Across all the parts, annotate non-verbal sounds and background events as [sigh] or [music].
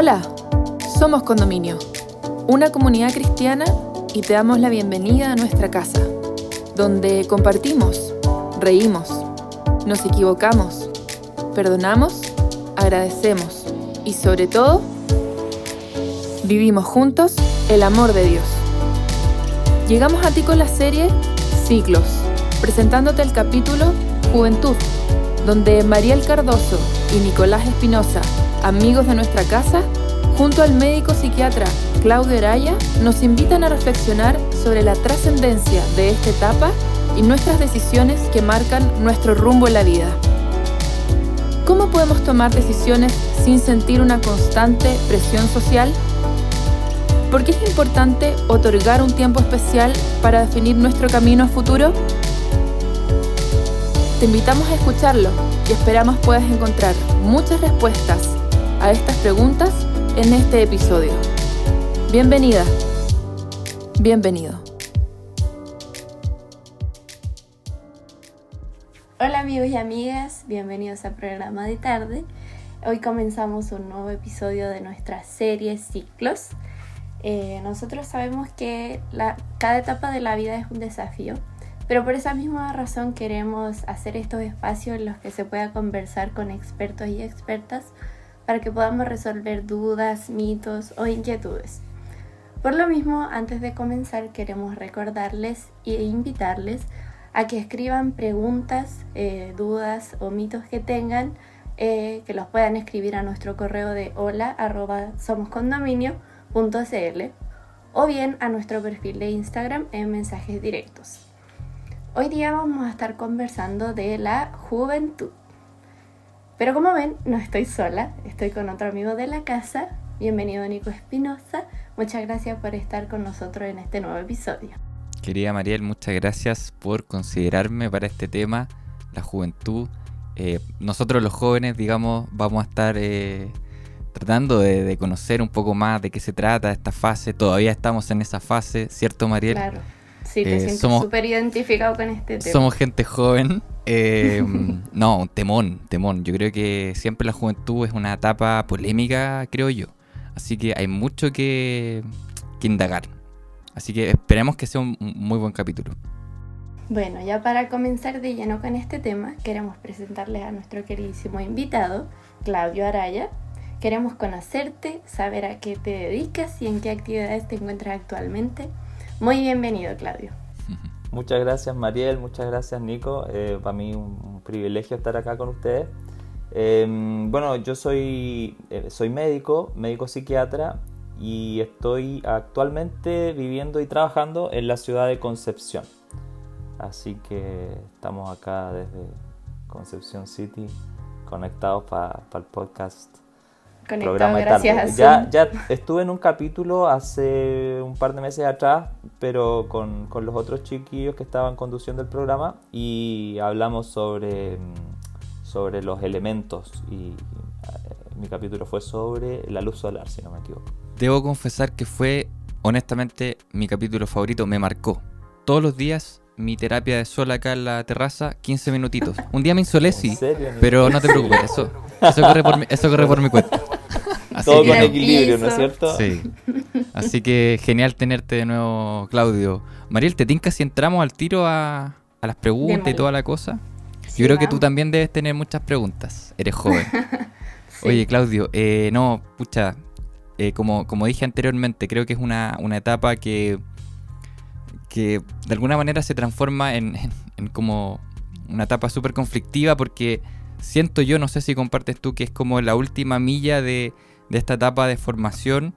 Hola, somos Condominio, una comunidad cristiana y te damos la bienvenida a nuestra casa, donde compartimos, reímos, nos equivocamos, perdonamos, agradecemos y sobre todo, vivimos juntos el amor de Dios. Llegamos a ti con la serie Ciclos, presentándote el capítulo Juventud, donde Mariel Cardoso y Nicolás Espinosa, amigos de nuestra casa, junto al médico psiquiatra Claudio Araya, nos invitan a reflexionar sobre la trascendencia de esta etapa y nuestras decisiones que marcan nuestro rumbo en la vida. ¿Cómo podemos tomar decisiones sin sentir una constante presión social? ¿Por qué es importante otorgar un tiempo especial para definir nuestro camino a futuro? Te invitamos a escucharlo y esperamos puedas encontrar muchas respuestas a estas preguntas en este episodio. Bienvenida, bienvenido. Hola amigos y amigas, bienvenidos al programa de tarde. Hoy comenzamos un nuevo episodio de nuestra serie Ciclos. Eh, nosotros sabemos que cada etapa de la vida es un desafío, pero por esa misma razón queremos hacer estos espacios en los que se pueda conversar con expertos y expertas para que podamos resolver dudas, mitos o inquietudes. Por lo mismo, antes de comenzar queremos recordarles e invitarles a que escriban preguntas, eh, dudas o mitos que tengan, eh, que los puedan escribir a nuestro correo de hola arroba somoscondominio.cl o bien a nuestro perfil de Instagram en mensajes directos. Hoy día vamos a estar conversando de la juventud. Pero como ven, no estoy sola, estoy con otro amigo de la casa. Bienvenido Nico Espinosa, muchas gracias por estar con nosotros en este nuevo episodio. Querida Mariel, muchas gracias por considerarme para este tema, la juventud. Eh, nosotros los jóvenes, digamos, vamos a estar eh, tratando de, conocer un poco más de qué se trata esta fase. Todavía estamos en esa fase, ¿cierto Mariel? Claro. Sí, te eh, siento súper identificado con este tema. Somos gente joven eh, [laughs] no, temón, temón. Yo creo que siempre la juventud es una etapa polémica, creo yo. Así que hay mucho que, indagar. Así que esperemos que sea un muy buen capítulo. Bueno, ya para comenzar de lleno con este tema, queremos presentarles a nuestro queridísimo invitado, Claudio Araya. Queremos conocerte, saber a qué te dedicas y en qué actividades te encuentras actualmente. Muy bienvenido, Claudio. [laughs] Muchas gracias Mariel, muchas gracias Nico. Eh, para mí un, un, privilegio estar acá con ustedes. Em, bueno, yo soy, eh, soy médico, médico psiquiatra y estoy actualmente viviendo y trabajando en la ciudad de Concepción. Así que estamos acá desde Concepción City conectados para el podcast programa gracias ya, ya estuve en un capítulo hace un par de meses atrás, pero con, con, los otros chiquillos que estaban conduciendo el programa y hablamos sobre, sobre los elementos y eh, mi capítulo fue sobre la luz solar, si no me equivoco. Debo confesar que fue, honestamente, mi capítulo favorito, me marcó. Todos los días mi terapia de sol acá en la terraza, 15 minutitos. Un día me insolecí, pero no te preocupes, eso, eso, corre por mi, eso corre por mi cuenta. Todo con equilibrio, ¿no es cierto? Sí. Así que genial tenerte de nuevo, Claudio. Mariel, ¿te tinca si entramos al tiro a, las preguntas y toda la cosa? Yo creo que tú también debes tener muchas preguntas. Eres joven. [laughs] Oye, Claudio, eh, no, pucha, eh, como, como dije anteriormente, creo que es una, etapa que, que de alguna manera se transforma en, en como una etapa súper conflictiva porque siento yo, no sé si compartes tú, que es como la última milla de, de esta etapa de formación,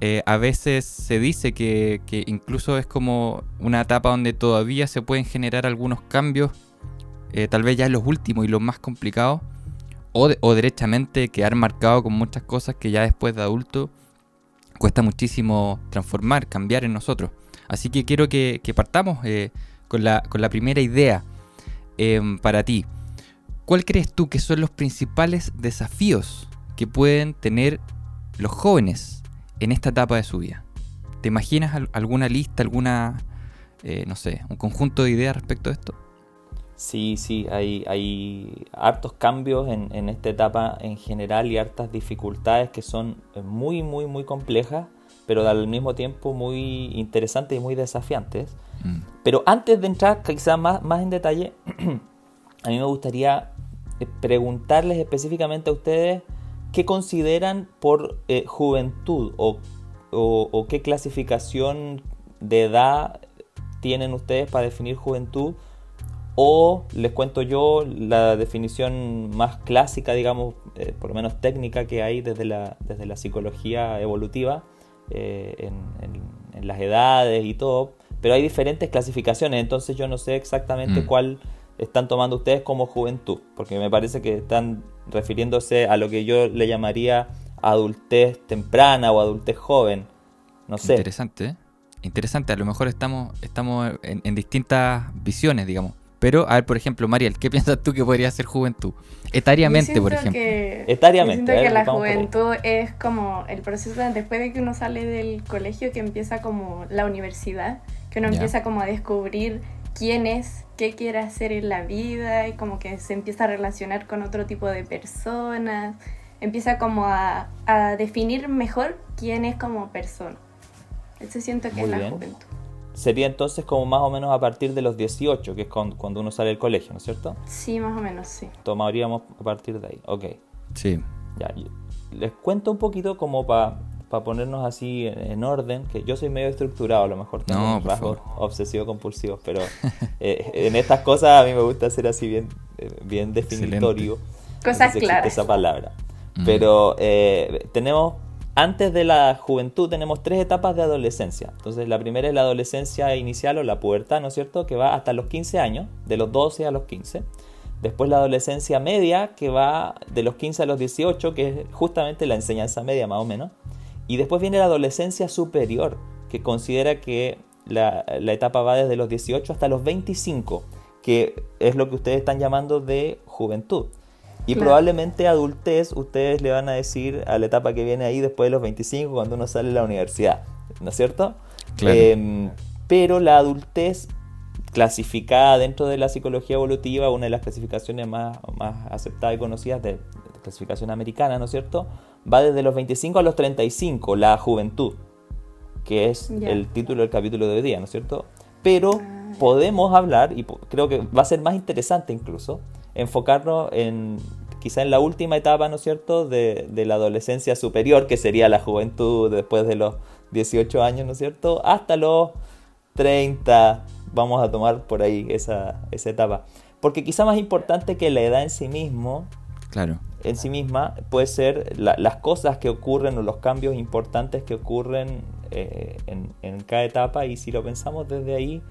eh, a veces se dice que, incluso es como una etapa donde todavía se pueden generar algunos cambios, eh, tal vez ya los últimos y los más complicados, o, o, derechamente quedar marcado con muchas cosas que ya después de adulto cuesta muchísimo transformar, cambiar en nosotros. Así que quiero que, partamos eh, con, la, con, la, primera idea para ti. ¿Cuál crees tú que son los principales desafíos que pueden tener los jóvenes en esta etapa de su vida. ¿Te imaginas alguna lista, alguna, eh, no sé, un conjunto de ideas respecto a esto? Sí, sí, hay, hay hartos cambios en, en, esta etapa en general y hartas dificultades que son muy, muy, muy complejas, pero al mismo tiempo muy interesantes y muy desafiantes. Mm. Pero antes de entrar quizás más, más en detalle, [clears throat] a mí me gustaría preguntarles específicamente a ustedes qué consideran por eh, juventud o, o qué clasificación de edad tienen ustedes para definir juventud o les cuento yo la definición más clásica, digamos, eh, por lo menos técnica que hay desde la, desde la psicología evolutiva eh, en, las edades y todo, pero hay diferentes clasificaciones, entonces yo no sé exactamente mm. cuál están tomando ustedes como juventud, porque me parece que están refiriéndose a lo que yo le llamaría adultez temprana o adultez joven. No sé. Interesante, ¿eh? interesante. A lo mejor estamos, estamos en distintas visiones, digamos. Pero, a ver, por ejemplo, Mariel, ¿qué [laughs] piensas tú que podría ser juventud? Etariamente, por ejemplo. Que, Etariamente. siento que la juventud es como el proceso después de que uno sale del colegio, que empieza como la universidad, que uno empieza como a descubrir quién es, qué quiere hacer en la vida y como que se empieza a relacionar con otro tipo de personas, empieza como a, a definir mejor quién es como persona. Eso siento que es la juventud sería entonces como más o menos a partir de los 18, que es cuando uno sale del colegio, ¿no es cierto? Sí, más o menos, sí. Tomaríamos a partir de ahí, ok. Sí. Ya, les cuento un poquito como para ponernos así en, orden, que yo soy medio estructurado, a lo mejor tengo un rasgo obsesivo compulsivo, pero [laughs] eh, en estas cosas a mí me gusta ser así bien, eh, bien definitorio. Cosas claras. Esa palabra. Mm. Pero eh, tenemos antes de la juventud tenemos tres etapas de adolescencia. Entonces la primera es la adolescencia inicial o la pubertad, ¿no es cierto? Que va hasta los 15 años, de los 12 a los 15. Después la adolescencia media, que va de los 15 a los 18, que es justamente la enseñanza media más o menos. Y después viene la adolescencia superior, que considera que la, la etapa va desde los 18 hasta los 25, que es lo que ustedes están llamando de juventud. Y probablemente adultez, ustedes le van a decir a la etapa que viene ahí después de los 25, cuando uno sale de la universidad, ¿no es cierto? Em, pero la adultez clasificada dentro de la psicología evolutiva, una de las clasificaciones más, más aceptadas y conocidas de, clasificación americana, ¿no es cierto? Va desde los 25 a los 35, la juventud, que es el título del capítulo de hoy día, ¿no es cierto? Pero ah. podemos hablar, y creo que va a ser más interesante incluso, enfocarnos en quizá en la última etapa, ¿no es cierto?, de, la adolescencia superior, que sería la juventud después de los 18 años, ¿no es cierto?, hasta los 30, vamos a tomar por ahí esa, etapa. Porque quizá más importante que la edad en sí mismo, claro. En sí misma, puede ser las cosas que ocurren o los cambios importantes que ocurren eh, en, cada etapa y si lo pensamos desde ahí,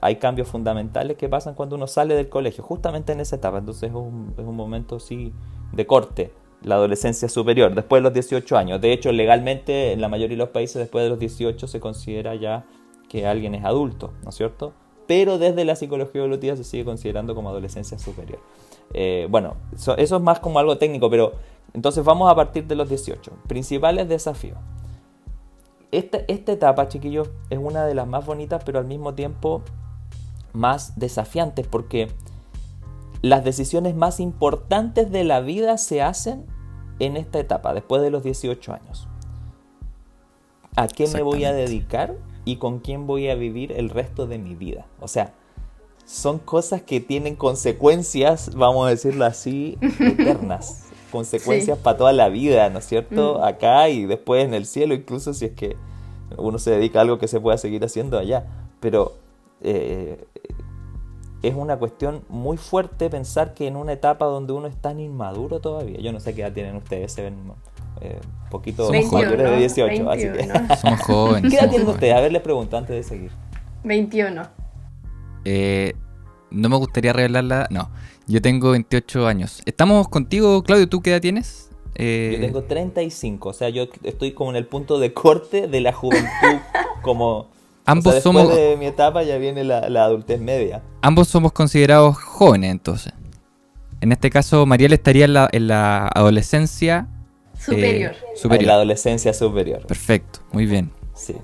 hay cambios fundamentales que pasan cuando uno sale del colegio, justamente en esa etapa. Entonces es un, un momento sí de corte, la adolescencia superior, después de los 18 años. De hecho, legalmente en la mayoría de los países después de los 18 se considera ya que alguien es adulto, ¿no es cierto? Pero desde la psicología evolutiva se sigue considerando como adolescencia superior. Eh, bueno, eso, es más como algo técnico, pero entonces vamos a partir de los 18. Principales desafíos. Esta, esta etapa, chiquillos, es una de las más bonitas, pero al mismo tiempo más desafiantes porque las decisiones más importantes de la vida se hacen en esta etapa, después de los 18 años. ¿A qué me voy a dedicar y con quién voy a vivir el resto de mi vida? O sea, son cosas que tienen consecuencias, vamos a decirlo así, eternas. [laughs] consecuencias para toda la vida, ¿no es cierto? Mm. Acá y después en el cielo, incluso si es que uno se dedica a algo que se pueda seguir haciendo allá. Pero eh, es una cuestión muy fuerte pensar que en una etapa donde uno es tan inmaduro todavía, yo no sé qué edad tienen ustedes, se ven eh, poquito mayores de 18, así que... Somos jóvenes. [laughs] ¿Qué edad tienen ustedes? A ver, les pregunto antes de seguir. 21. Eh, no me gustaría revelarla, no. Yo tengo 28 años. ¿Estamos contigo, Claudio? ¿Tú qué edad tienes? Eh... Yo tengo 35, o sea, yo estoy como en el punto de corte de la juventud [laughs] como Ambos después somos. de mi etapa ya viene la, adultez media. Ambos somos considerados jóvenes, entonces. En este caso, Mariel estaría en la, adolescencia superior. Eh, superior. En la adolescencia superior. Perfecto, muy bien. Sí.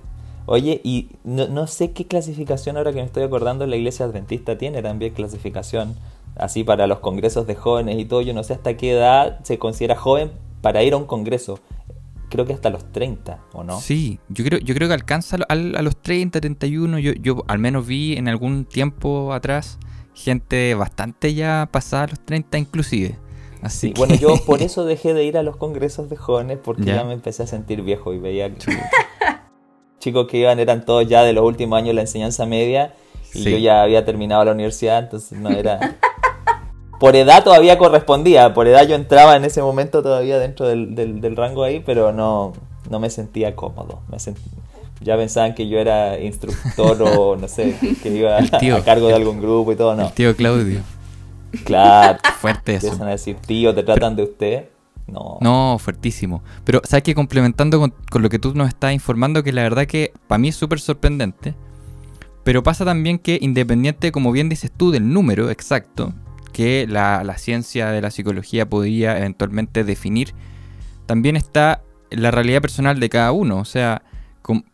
Oye, y no, no, sé qué clasificación ahora que me estoy acordando la iglesia adventista tiene también clasificación así para los congresos de jóvenes y todo. Yo no sé hasta qué edad se considera joven para ir a un congreso. Creo que hasta los 30, ¿o no? Sí, yo creo, yo creo que alcanza a los 30, 31. Yo, yo al menos vi en algún tiempo atrás gente bastante ya pasada a los 30 inclusive. Así Bueno, yo [laughs] por eso dejé de ir a los congresos de jóvenes porque ya, me empecé a sentir viejo y veía que [laughs] chicos que iban eran todos ya de los últimos años de la enseñanza media y yo ya había terminado la universidad, entonces no era... [laughs] por edad todavía correspondía, por edad yo entraba en ese momento todavía dentro del, del, rango ahí, pero no, no me sentía cómodo. Me ya pensaban que yo era instructor o [laughs] no sé, que iba a, cargo de algún grupo y todo, no. El tío Claudio. Claro. Fuerte eso. Empiezan a decir, tío, ¿te tratan de usted? No. No, fuertísimo. Pero, ¿sabes que Complementando con, lo que tú nos estás informando, que la verdad que para mí es súper sorprendente. Pero pasa también que, independiente, como bien dices tú, del número exacto, que la, ciencia de la psicología podría eventualmente definir, también está la realidad personal de cada uno. O sea,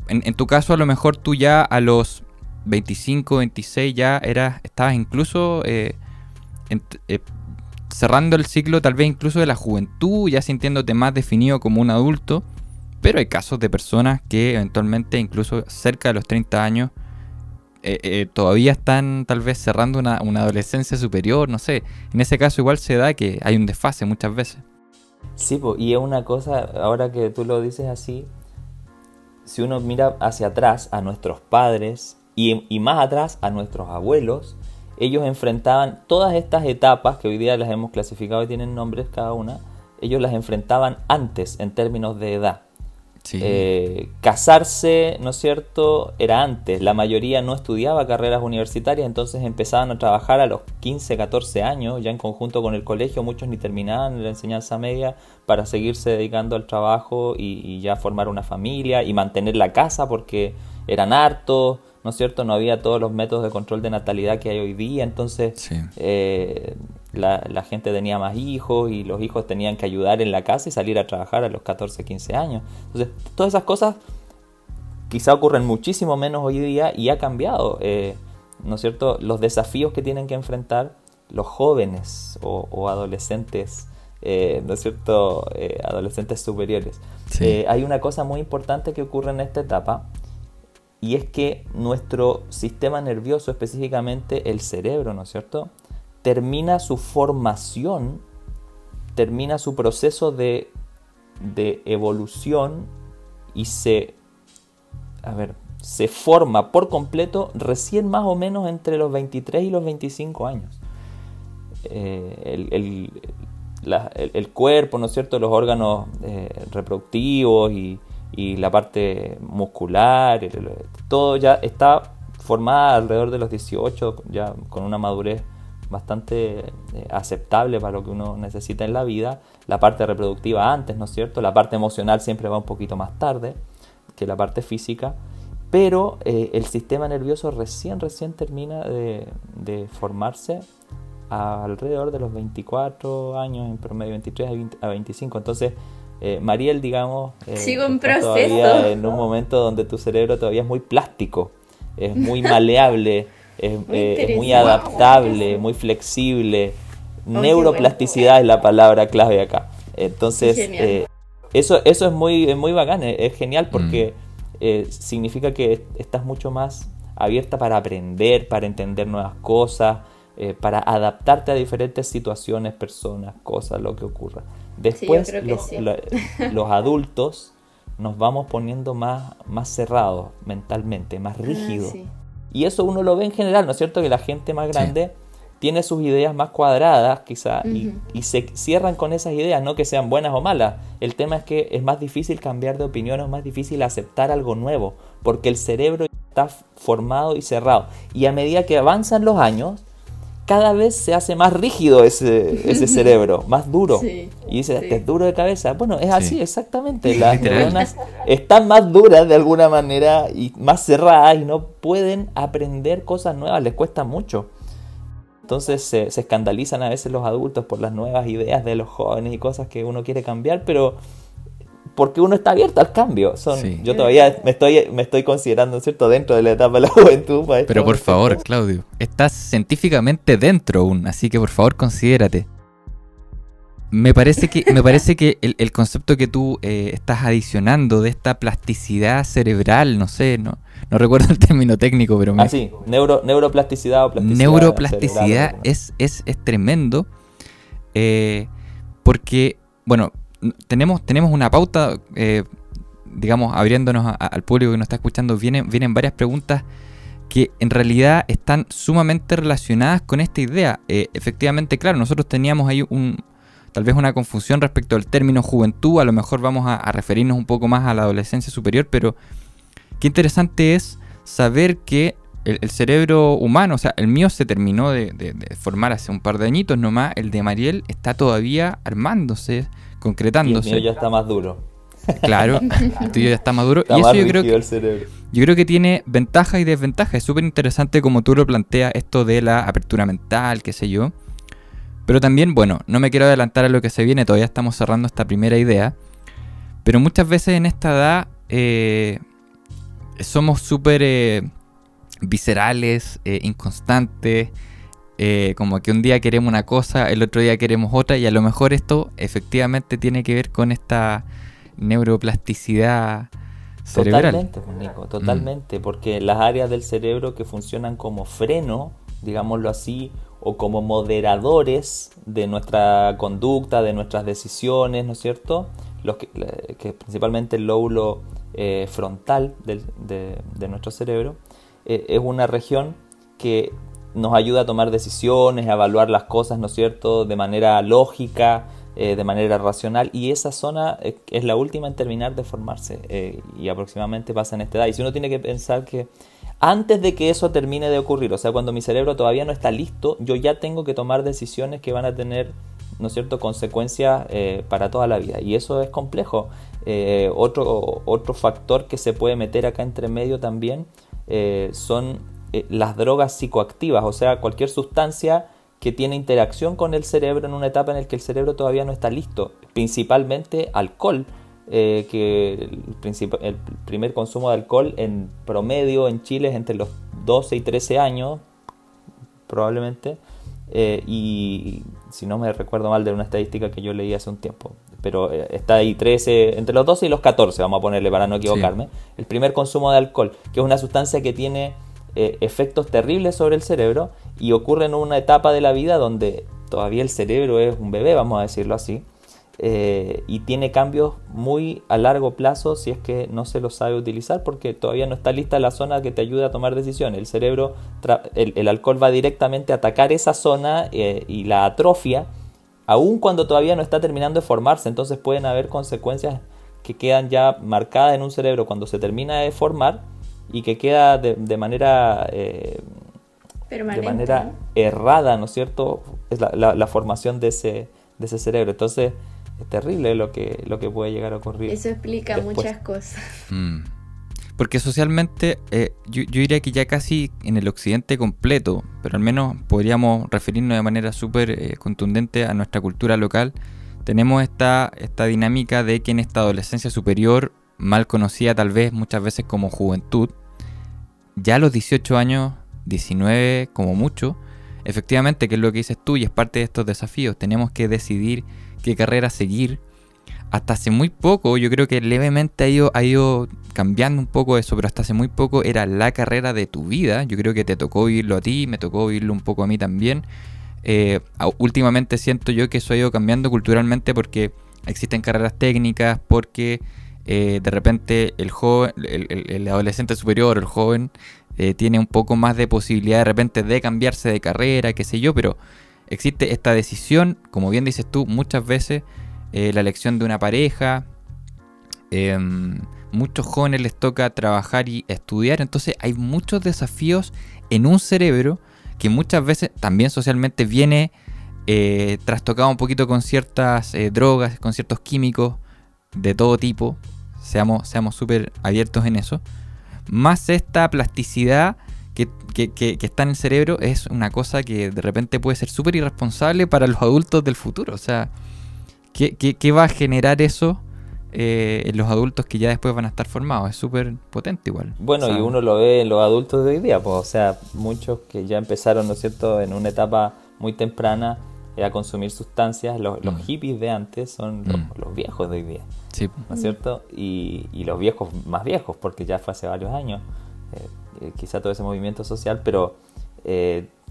en, tu caso a lo mejor tú ya a los 25, 26 ya eras, estabas incluso eh, eh, cerrando el ciclo tal vez incluso de la juventud, ya sintiéndote más definido como un adulto. Pero hay casos de personas que eventualmente incluso cerca de los 30 años eh, eh, todavía están tal vez cerrando una, adolescencia superior, no sé. En ese caso igual se da que hay un desfase muchas veces. Sí, y es una cosa, ahora que tú lo dices así, si uno mira hacia atrás a nuestros padres y más atrás a nuestros abuelos, ellos enfrentaban todas estas etapas que hoy día las hemos clasificado y tienen nombres cada una, ellos las enfrentaban antes en términos de edad. Eh, casarse, ¿no es cierto?, era antes. La mayoría no estudiaba carreras universitarias, entonces empezaban a trabajar a los 15, 14 años, ya en conjunto con el colegio. Muchos ni terminaban la enseñanza media para seguirse dedicando al trabajo y ya formar una familia y mantener la casa porque eran hartos. ¿No es cierto? No había todos los métodos de control de natalidad que hay hoy día, entonces eh, la, gente tenía más hijos y los hijos tenían que ayudar en la casa y salir a trabajar a los 14, 15 años. Entonces, todas esas cosas quizá ocurren muchísimo menos hoy día y ha cambiado, eh, ¿no es cierto?, los desafíos que tienen que enfrentar los jóvenes o, adolescentes. Eh, ¿no es cierto?, adolescentes superiores. hay una cosa muy importante que ocurre en esta etapa y es que nuestro sistema nervioso, específicamente el cerebro, ¿no es cierto?, termina su formación, termina su proceso de, de evolución y se, a ver, se forma por completo recién más o menos entre los 23 y los 25 años. Eh, el, cuerpo, ¿no es cierto?, los órganos eh, reproductivos y, y la parte muscular, todo ya está formada alrededor de los 18, ya con una madurez bastante eh, aceptable para lo que uno necesita en la vida. La parte reproductiva antes, ¿no es cierto? La parte emocional siempre va un poquito más tarde que la parte física. Pero eh, el sistema nervioso recién, recién termina de, de formarse alrededor de los 24 años, en promedio 23 a 25. Entonces, eh, Mariel, digamos, eh, Sigo en todavía en un momento donde tu cerebro todavía es muy plástico, es muy [laughs] maleable, es, muy, eh, adaptable, muy flexible. Neuroplasticidad es la palabra clave acá. Entonces, eso, eso es muy, muy bacán, es, genial porque mm. significa que estás mucho más abierta para aprender, para entender nuevas cosas, para adaptarte a diferentes situaciones, personas, cosas, lo que ocurra. Después [laughs] los, adultos nos vamos poniendo más, más cerrados mentalmente, más ah, rígidos. Y eso uno lo ve en general, ¿no es cierto? Que la gente más grande tiene sus ideas más cuadradas quizá y, se cierran con esas ideas, no que sean buenas o malas. El tema es que es más difícil cambiar de opinión, es más difícil aceptar algo nuevo, porque el cerebro está formado y cerrado. Y a medida que avanzan los años, cada vez se hace más rígido ese, ese cerebro, más duro. y dice, es duro de cabeza. Bueno, es así, exactamente. Las neuronas están más duras de alguna manera y más cerradas y no pueden aprender cosas nuevas, les cuesta mucho. Entonces se, escandalizan a veces los adultos por las nuevas ideas de los jóvenes y cosas que uno quiere cambiar, pero porque uno está abierto al cambio. Son, Yo todavía me estoy, me estoy considerando, ¿cierto?, dentro de la etapa de la [laughs] juventud. Pero por favor, Claudio, estás científicamente dentro aún, así que por favor considérate. Me parece que, me parece que el, concepto que tú eh, estás adicionando de esta plasticidad cerebral, no sé, no, no recuerdo el término técnico, pero me... Ah, sí, Neuro, neuroplasticidad o plasticidad. Neuroplasticidad es, es, es, tremendo, eh, porque, bueno, tenemos, tenemos una pauta, eh, digamos, abriéndonos al público que nos está escuchando, vienen, vienen varias preguntas que en realidad están sumamente relacionadas con esta idea. Eh, efectivamente, claro, nosotros teníamos ahí un, tal vez una confusión respecto al término juventud, a lo mejor vamos a, referirnos un poco más a la adolescencia superior, pero qué interesante es saber que el, cerebro humano, o sea, el mío se terminó de, de, formar hace un par de añitos nomás, el de Mariel está todavía armándose, concretándose. Y el mío ya está más duro. Claro, [laughs] el tuyo ya está más duro. y eso yo creo, que, yo creo que tiene ventajas y desventajas. Es súper interesante como tú lo planteas esto de la apertura mental, qué sé yo. Pero también, bueno, no me quiero adelantar a lo que se viene, todavía estamos cerrando esta primera idea. Pero muchas veces en esta edad eh, somos súper eh, viscerales, eh, inconstantes. Eh, como que un día queremos una cosa, el otro día queremos otra, y a lo mejor esto efectivamente tiene que ver con esta neuroplasticidad cerebral. Totalmente, pues, Nico, totalmente, mm. porque las áreas del cerebro que funcionan como freno, digámoslo así, o como moderadores de nuestra conducta, de nuestras decisiones, ¿no es cierto? Los que, que principalmente el lóbulo eh, frontal de, de, nuestro cerebro, eh, es una región que nos ayuda a tomar decisiones, a evaluar las cosas, ¿no es cierto?, de manera lógica, eh, de manera racional, y esa zona eh, es la última en terminar de formarse, eh, y aproximadamente pasa en esta edad. Y si uno tiene que pensar que antes de que eso termine de ocurrir, o sea, cuando mi cerebro todavía no está listo, yo ya tengo que tomar decisiones que van a tener, ¿no es cierto?, consecuencias para toda la vida. Y eso es complejo. otro, otro factor que se puede meter acá entre medio también son eh, las drogas psicoactivas, o sea, cualquier sustancia que tiene interacción con el cerebro en una etapa en la que el cerebro todavía no está listo, principalmente alcohol, eh, que el, el, primer consumo de alcohol en promedio en Chile es entre los 12 y 13 años, probablemente, eh, y si no me recuerdo mal de una estadística que yo leí hace un tiempo, pero está ahí 13, entre los 12 y los 14, vamos a ponerle para no equivocarme, el primer consumo de alcohol, que es una sustancia que tiene eh, efectos terribles sobre el cerebro y ocurre en una etapa de la vida donde todavía el cerebro es un bebé, vamos a decirlo así, eh, y tiene cambios muy a largo plazo si es que no se lo sabe utilizar porque todavía no está lista la zona que te ayude a tomar decisiones. El cerebro, el, alcohol va directamente a atacar esa zona eh, y la atrofia, aun cuando todavía no está terminando de formarse, entonces pueden haber consecuencias que quedan ya marcadas en un cerebro cuando se termina de formar y que queda de, manera eh, de manera errada, ¿no es cierto? Es la, la, formación de ese, de ese cerebro. Entonces, es terrible lo que, lo que puede llegar a ocurrir. Eso explica muchas cosas. Mm. Porque socialmente, eh, yo, yo, diría que ya casi en el occidente completo, pero al menos podríamos referirnos de manera súper eh, contundente a nuestra cultura local, tenemos esta, esta dinámica de que en esta adolescencia superior, mal conocida tal vez muchas veces como juventud, ya a los 18 años, 19 como mucho, efectivamente, que es lo que dices tú y es parte de estos desafíos, tenemos que decidir qué carrera seguir. Hasta hace muy poco, yo creo que levemente ha ido, ha ido cambiando un poco eso, pero hasta hace muy poco era la carrera de tu vida. Yo creo que te tocó vivirlo a ti, me tocó vivirlo un poco a mí también. Eh, últimamente siento yo que eso ha ido cambiando culturalmente porque existen carreras técnicas, porque eh, de repente el, joven, el, adolescente superior, el joven, eh, tiene un poco más de posibilidad de repente de cambiarse de carrera, qué sé yo, pero existe esta decisión, como bien dices tú, muchas veces eh, la elección de una pareja, em, muchos jóvenes les toca trabajar y estudiar, entonces hay muchos desafíos en un cerebro que muchas veces también socialmente viene trastocado un poquito con ciertas drogas, con ciertos químicos, de todo tipo, seamos súper abiertos en eso, más esta plasticidad que, está en el cerebro es una cosa que de repente puede ser súper irresponsable para los adultos del futuro. O sea, ¿qué, va a generar eso eh, en los adultos que ya después van a estar formados. Es súper potente igual. Bueno, y uno lo ve en los adultos de hoy día, pues, o sea, muchos que ya empezaron, ¿no es cierto?, en una etapa muy temprana a consumir sustancias. Los, mm. hippies de antes son mm. los, viejos de hoy día, sí. ¿no es cierto? Y, y, los viejos más viejos, porque ya fue hace varios años, eh, quizá todo ese movimiento social, pero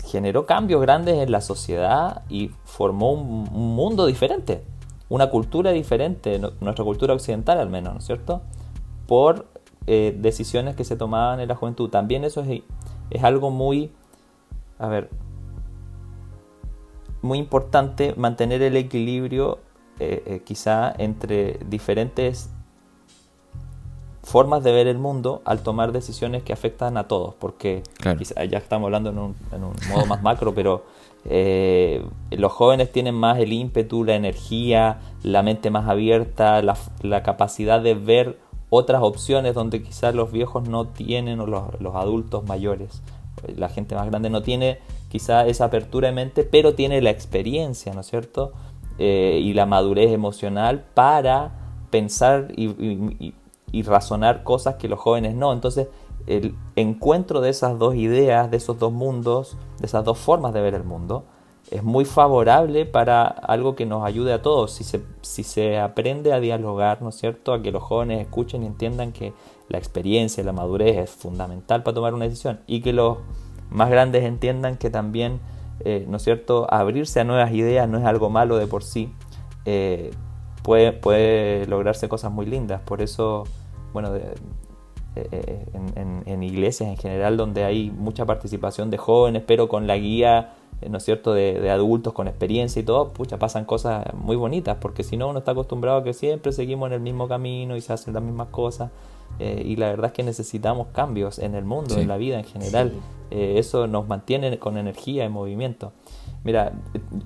generó cambios grandes en la sociedad y formó un mundo diferente una cultura diferente, nuestra cultura occidental al menos, ¿no es cierto? Por eh, decisiones que se tomaban en la juventud. También eso es, es algo muy, a ver, muy importante mantener el equilibrio eh, eh, quizá entre diferentes formas de ver el mundo al tomar decisiones que afectan a todos, porque ya estamos hablando en un, en un modo más macro, pero eh, los jóvenes tienen más el ímpetu, la energía, la mente más abierta, la, capacidad de ver otras opciones donde quizás los viejos no tienen o los, adultos mayores. La gente más grande no tiene quizás esa apertura de mente, pero tiene la experiencia, ¿no es cierto? Eh, y la madurez emocional para pensar y, y razonar cosas que los jóvenes no. Entonces, el encuentro de esas dos ideas, de esos dos mundos, de esas dos formas de ver el mundo, es muy favorable para algo que nos ayude a todos. Si se, si se aprende a dialogar, ¿no es cierto? A que los jóvenes escuchen y entiendan que la experiencia la madurez es fundamental para tomar una decisión y que los más grandes entiendan que también, eh, ¿no es cierto?, abrirse a nuevas ideas no es algo malo de por sí. Eh, puede, puede lograrse cosas muy lindas. Por eso, bueno, eh, en, iglesias en general donde hay mucha participación de jóvenes, pero con la guía, ¿no es cierto?, de, adultos con experiencia y todo, pucha, pasan cosas muy bonitas, porque si no uno está acostumbrado a que siempre seguimos en el mismo camino y se hacen las mismas cosas. Eh, y la verdad es que necesitamos cambios en el mundo, en la vida en general. eso nos mantiene con energía en movimiento. Mira,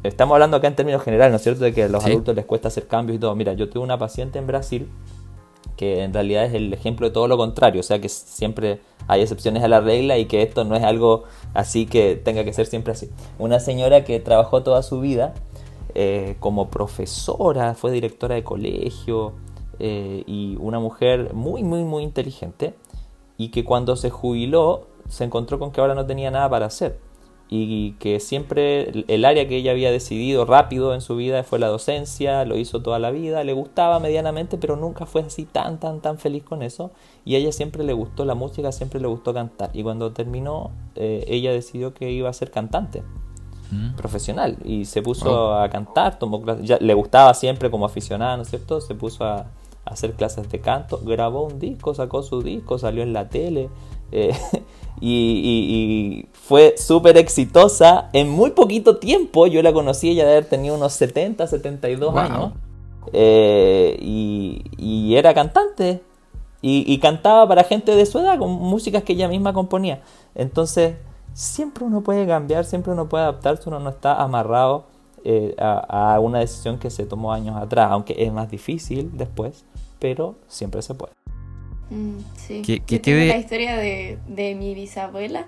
estamos hablando acá en términos generales, ¿no es cierto?, de que a los adultos les cuesta hacer cambios y todo. Mira, yo tuve una paciente en Brasil que en realidad es el ejemplo de todo lo contrario, o sea que siempre hay excepciones a la regla y que esto no es algo así que tenga que ser siempre así. Una señora que trabajó toda su vida eh, como profesora, fue directora de colegio eh, y una mujer muy, muy, muy inteligente y que cuando se jubiló se encontró con que ahora no tenía nada para hacer y que siempre el área que ella había decidido rápido en su vida fue la docencia, lo hizo toda la vida, le gustaba medianamente, pero nunca fue así tan, tan, tan feliz con eso. Y a ella siempre le gustó la música, siempre le gustó cantar. Y cuando terminó, eh, ella decidió que iba a ser cantante mm. profesional y se puso oh. a cantar, tomó clases, ya le gustaba siempre como aficionada, ¿no es cierto? Se puso a, hacer clases de canto, grabó un disco, sacó su disco, salió en la tele. Eh, [laughs] y, fue súper exitosa en muy poquito tiempo. Yo la conocí ella de haber tenido unos 70, 72 años. Eh, y, era cantante. Y, cantaba para gente de su edad con músicas que ella misma componía. Entonces, siempre uno puede cambiar, siempre uno puede adaptarse, uno no está amarrado eh, a, a una decisión que se tomó años atrás, aunque es más difícil después, pero siempre se puede. Mm, sí. Que, la historia de, de mi bisabuela,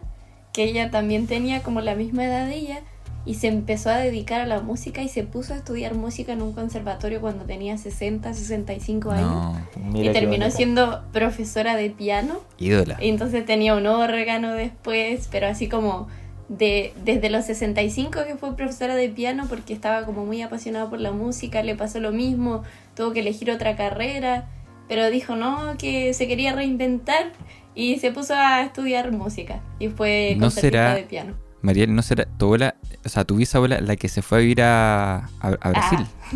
que ella también tenía como la misma edad de ella y se empezó a dedicar a la música y se puso a estudiar música en un conservatorio cuando tenía 60, 65 años. y terminó siendo profesora de piano. Ídola. Y entonces tenía un órgano después, pero así como de, desde los 65 que fue profesora de piano porque estaba como muy apasionada por la música, le pasó lo mismo, tuvo que elegir otra carrera pero dijo no, que se quería reinventar y se puso a estudiar música y fue no será, de piano. Mariel, ¿no será tu abuela, o sea, tu bisabuela la que se fue a vivir a, a, Brasil? Ah.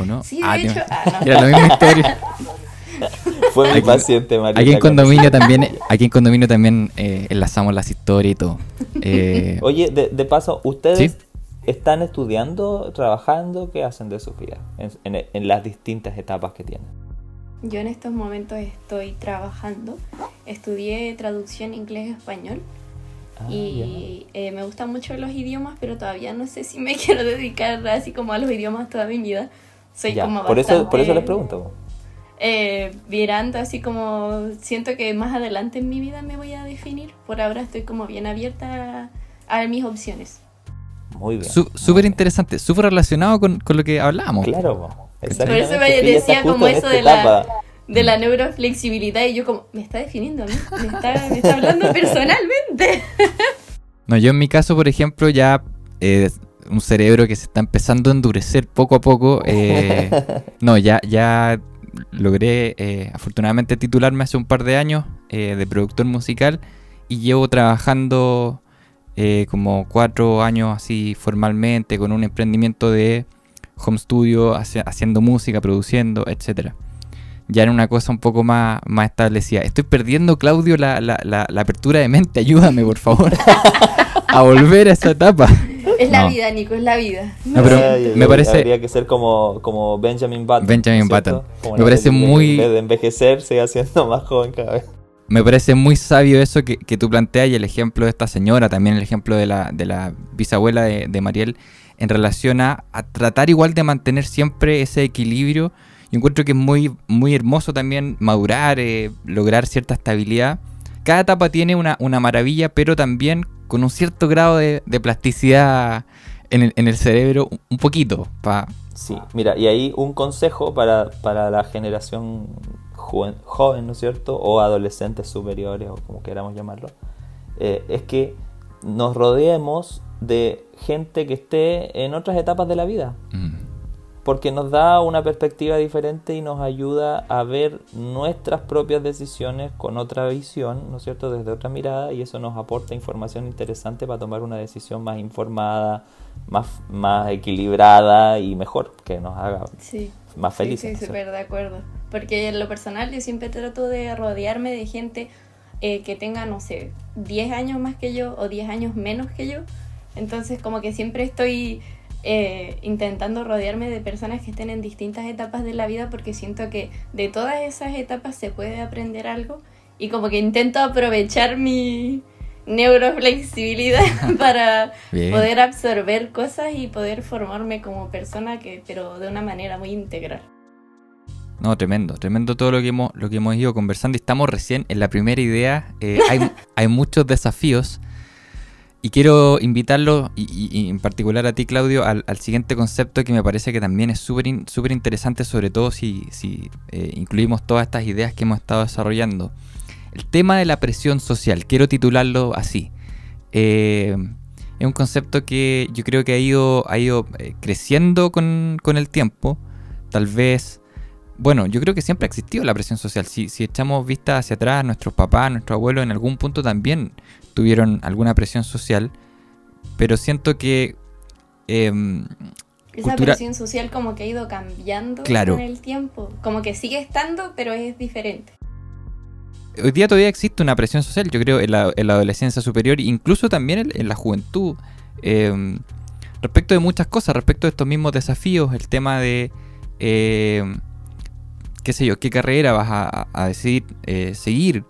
¿O no? Sí, de ah, hecho. Ah, Era la misma historia. [laughs] Fue mi paciente, Mariel. Aquí en condominio también, aquí en condominio también eh, enlazamos las historias y todo. Eh, [laughs] Oye, de, de, paso, ¿ustedes están estudiando, trabajando? ¿Qué hacen de su vida en, en las distintas etapas que tienen? Yo en estos momentos estoy trabajando. Estudié traducción inglés-español. Ah, y eh, me gustan mucho los idiomas, pero todavía no sé si me [laughs] quiero dedicar así como a los idiomas toda mi vida. Soy como por eso Por eso les pregunto. Eh, virando así como siento que más adelante en mi vida me voy a definir. Por ahora estoy como bien abierta a, mis opciones. Muy bien. Súper interesante, súper relacionado con, con, lo que hablábamos. Claro, Por eso me decía como eso de la, de la neuroflexibilidad y yo como, me está definiendo a mí, me está, me está hablando personalmente. [laughs] No, yo en mi caso, por ejemplo, ya eh, un cerebro que se está empezando a endurecer poco a poco. Eh, [laughs] no, ya, ya logré eh, afortunadamente titularme hace un par de años de productor musical y llevo trabajando como cuatro años así formalmente con un emprendimiento de home studio, haciendo música, produciendo, etcétera ya era una cosa un poco más, más establecida. Estoy perdiendo, Claudio, la, la, la, apertura de mente. Ayúdame, por favor, [laughs] a volver a esa etapa. Es la vida, Nico, es la vida. No, pero me parece... Habría que ser como, como Benjamin Button. Benjamin Button. me parece muy... de envejecer, sigue haciendo más joven cada vez. Me parece muy sabio eso que, que tú planteas y el ejemplo de esta señora, también el ejemplo de la, de la bisabuela de, de Mariel, en relación a, a tratar igual de mantener siempre ese equilibrio yo encuentro que es muy, muy hermoso también madurar, eh, lograr cierta estabilidad. Cada etapa tiene una, maravilla, pero también con un cierto grado de, plasticidad en el, en el, cerebro, un poquito. Pa. Sí, mira, y ahí un consejo para, la generación joven, joven, ¿no es cierto? O adolescentes superiores, o como queramos llamarlo, eh, es que nos rodeemos de gente que esté en otras etapas de la vida. Mm porque nos da una perspectiva diferente y nos ayuda a ver nuestras propias decisiones con otra visión, ¿no es cierto?, desde otra mirada y eso nos aporta información interesante para tomar una decisión más informada, más, más equilibrada y mejor, que nos haga más felices. Sí, súper de acuerdo. Porque en lo personal yo siempre trato de rodearme de gente eh, que tenga, no sé, 10 años más que yo o 10 años menos que yo. Entonces como que siempre estoy eh, intentando rodearme de personas que estén en distintas etapas de la vida porque siento que de todas esas etapas se puede aprender algo y como que intento aprovechar mi neuroflexibilidad [laughs] para poder absorber cosas y poder formarme como persona que pero de una manera muy integral. No, tremendo, tremendo todo lo que hemos, lo que hemos ido conversando y estamos recién en la primera idea. Eh, [laughs] hay, hay muchos desafíos y quiero invitarlo, y, en particular a ti, Claudio, al, siguiente concepto que me parece que también es súper interesante, sobre todo si, si eh, incluimos todas estas ideas que hemos estado desarrollando. El tema de la presión social, quiero titularlo así. Eh, es un concepto que yo creo que ha ido, ha ido eh, creciendo con, con, el tiempo. Tal vez, bueno, yo creo que siempre ha existido la presión social. Si, si echamos vista hacia atrás, nuestros papás, nuestros abuelos en algún punto también tuvieron alguna presión social, pero siento que... Em, Esa presión social como que ha ido cambiando con el tiempo, como que sigue estando, pero es diferente. Hoy día todavía existe una presión social, yo creo, en la, adolescencia superior, incluso también en, la juventud, em, respecto de muchas cosas, respecto de estos mismos desafíos, el tema de, em, qué sé yo, qué carrera vas a, decidir eh, seguir,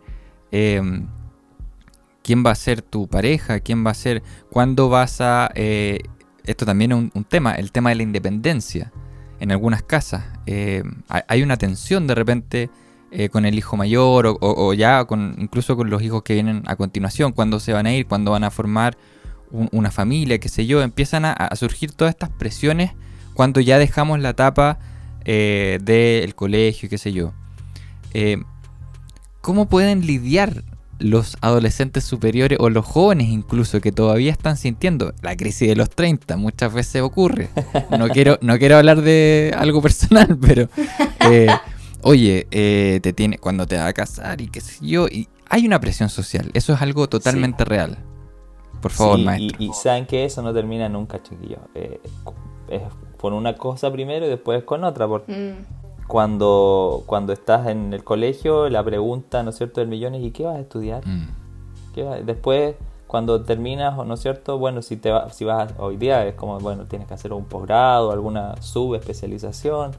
quién va a ser tu pareja, quién va a ser, cuándo vas a... Eh, esto también es un, tema, el tema de la independencia. En algunas casas hay una tensión de repente eh, con el hijo mayor o, ya con, incluso con los hijos que vienen a continuación, cuándo se van a ir, cuándo van a formar una familia, qué sé yo. Empiezan a, surgir todas estas presiones cuando ya dejamos la etapa del colegio, qué sé yo. ¿Cómo pueden lidiar los adolescentes superiores o los jóvenes incluso que todavía están sintiendo la crisis de los 30 muchas veces ocurre no quiero no quiero hablar de algo personal pero eh, oye eh, te tiene cuando te vas a casar y qué sé yo y hay una presión social eso es algo totalmente real por favor maestro y, saben que eso no termina nunca chiquillos eh, es con una cosa primero y después con otra porque mm cuando, cuando estás en el colegio, la pregunta, ¿no es cierto?, del millón es ¿y qué vas a estudiar? Mm. Después, cuando terminas, ¿no es cierto?, bueno, si, te si vas hoy día es como, bueno, tienes que hacer un posgrado, alguna subespecialización.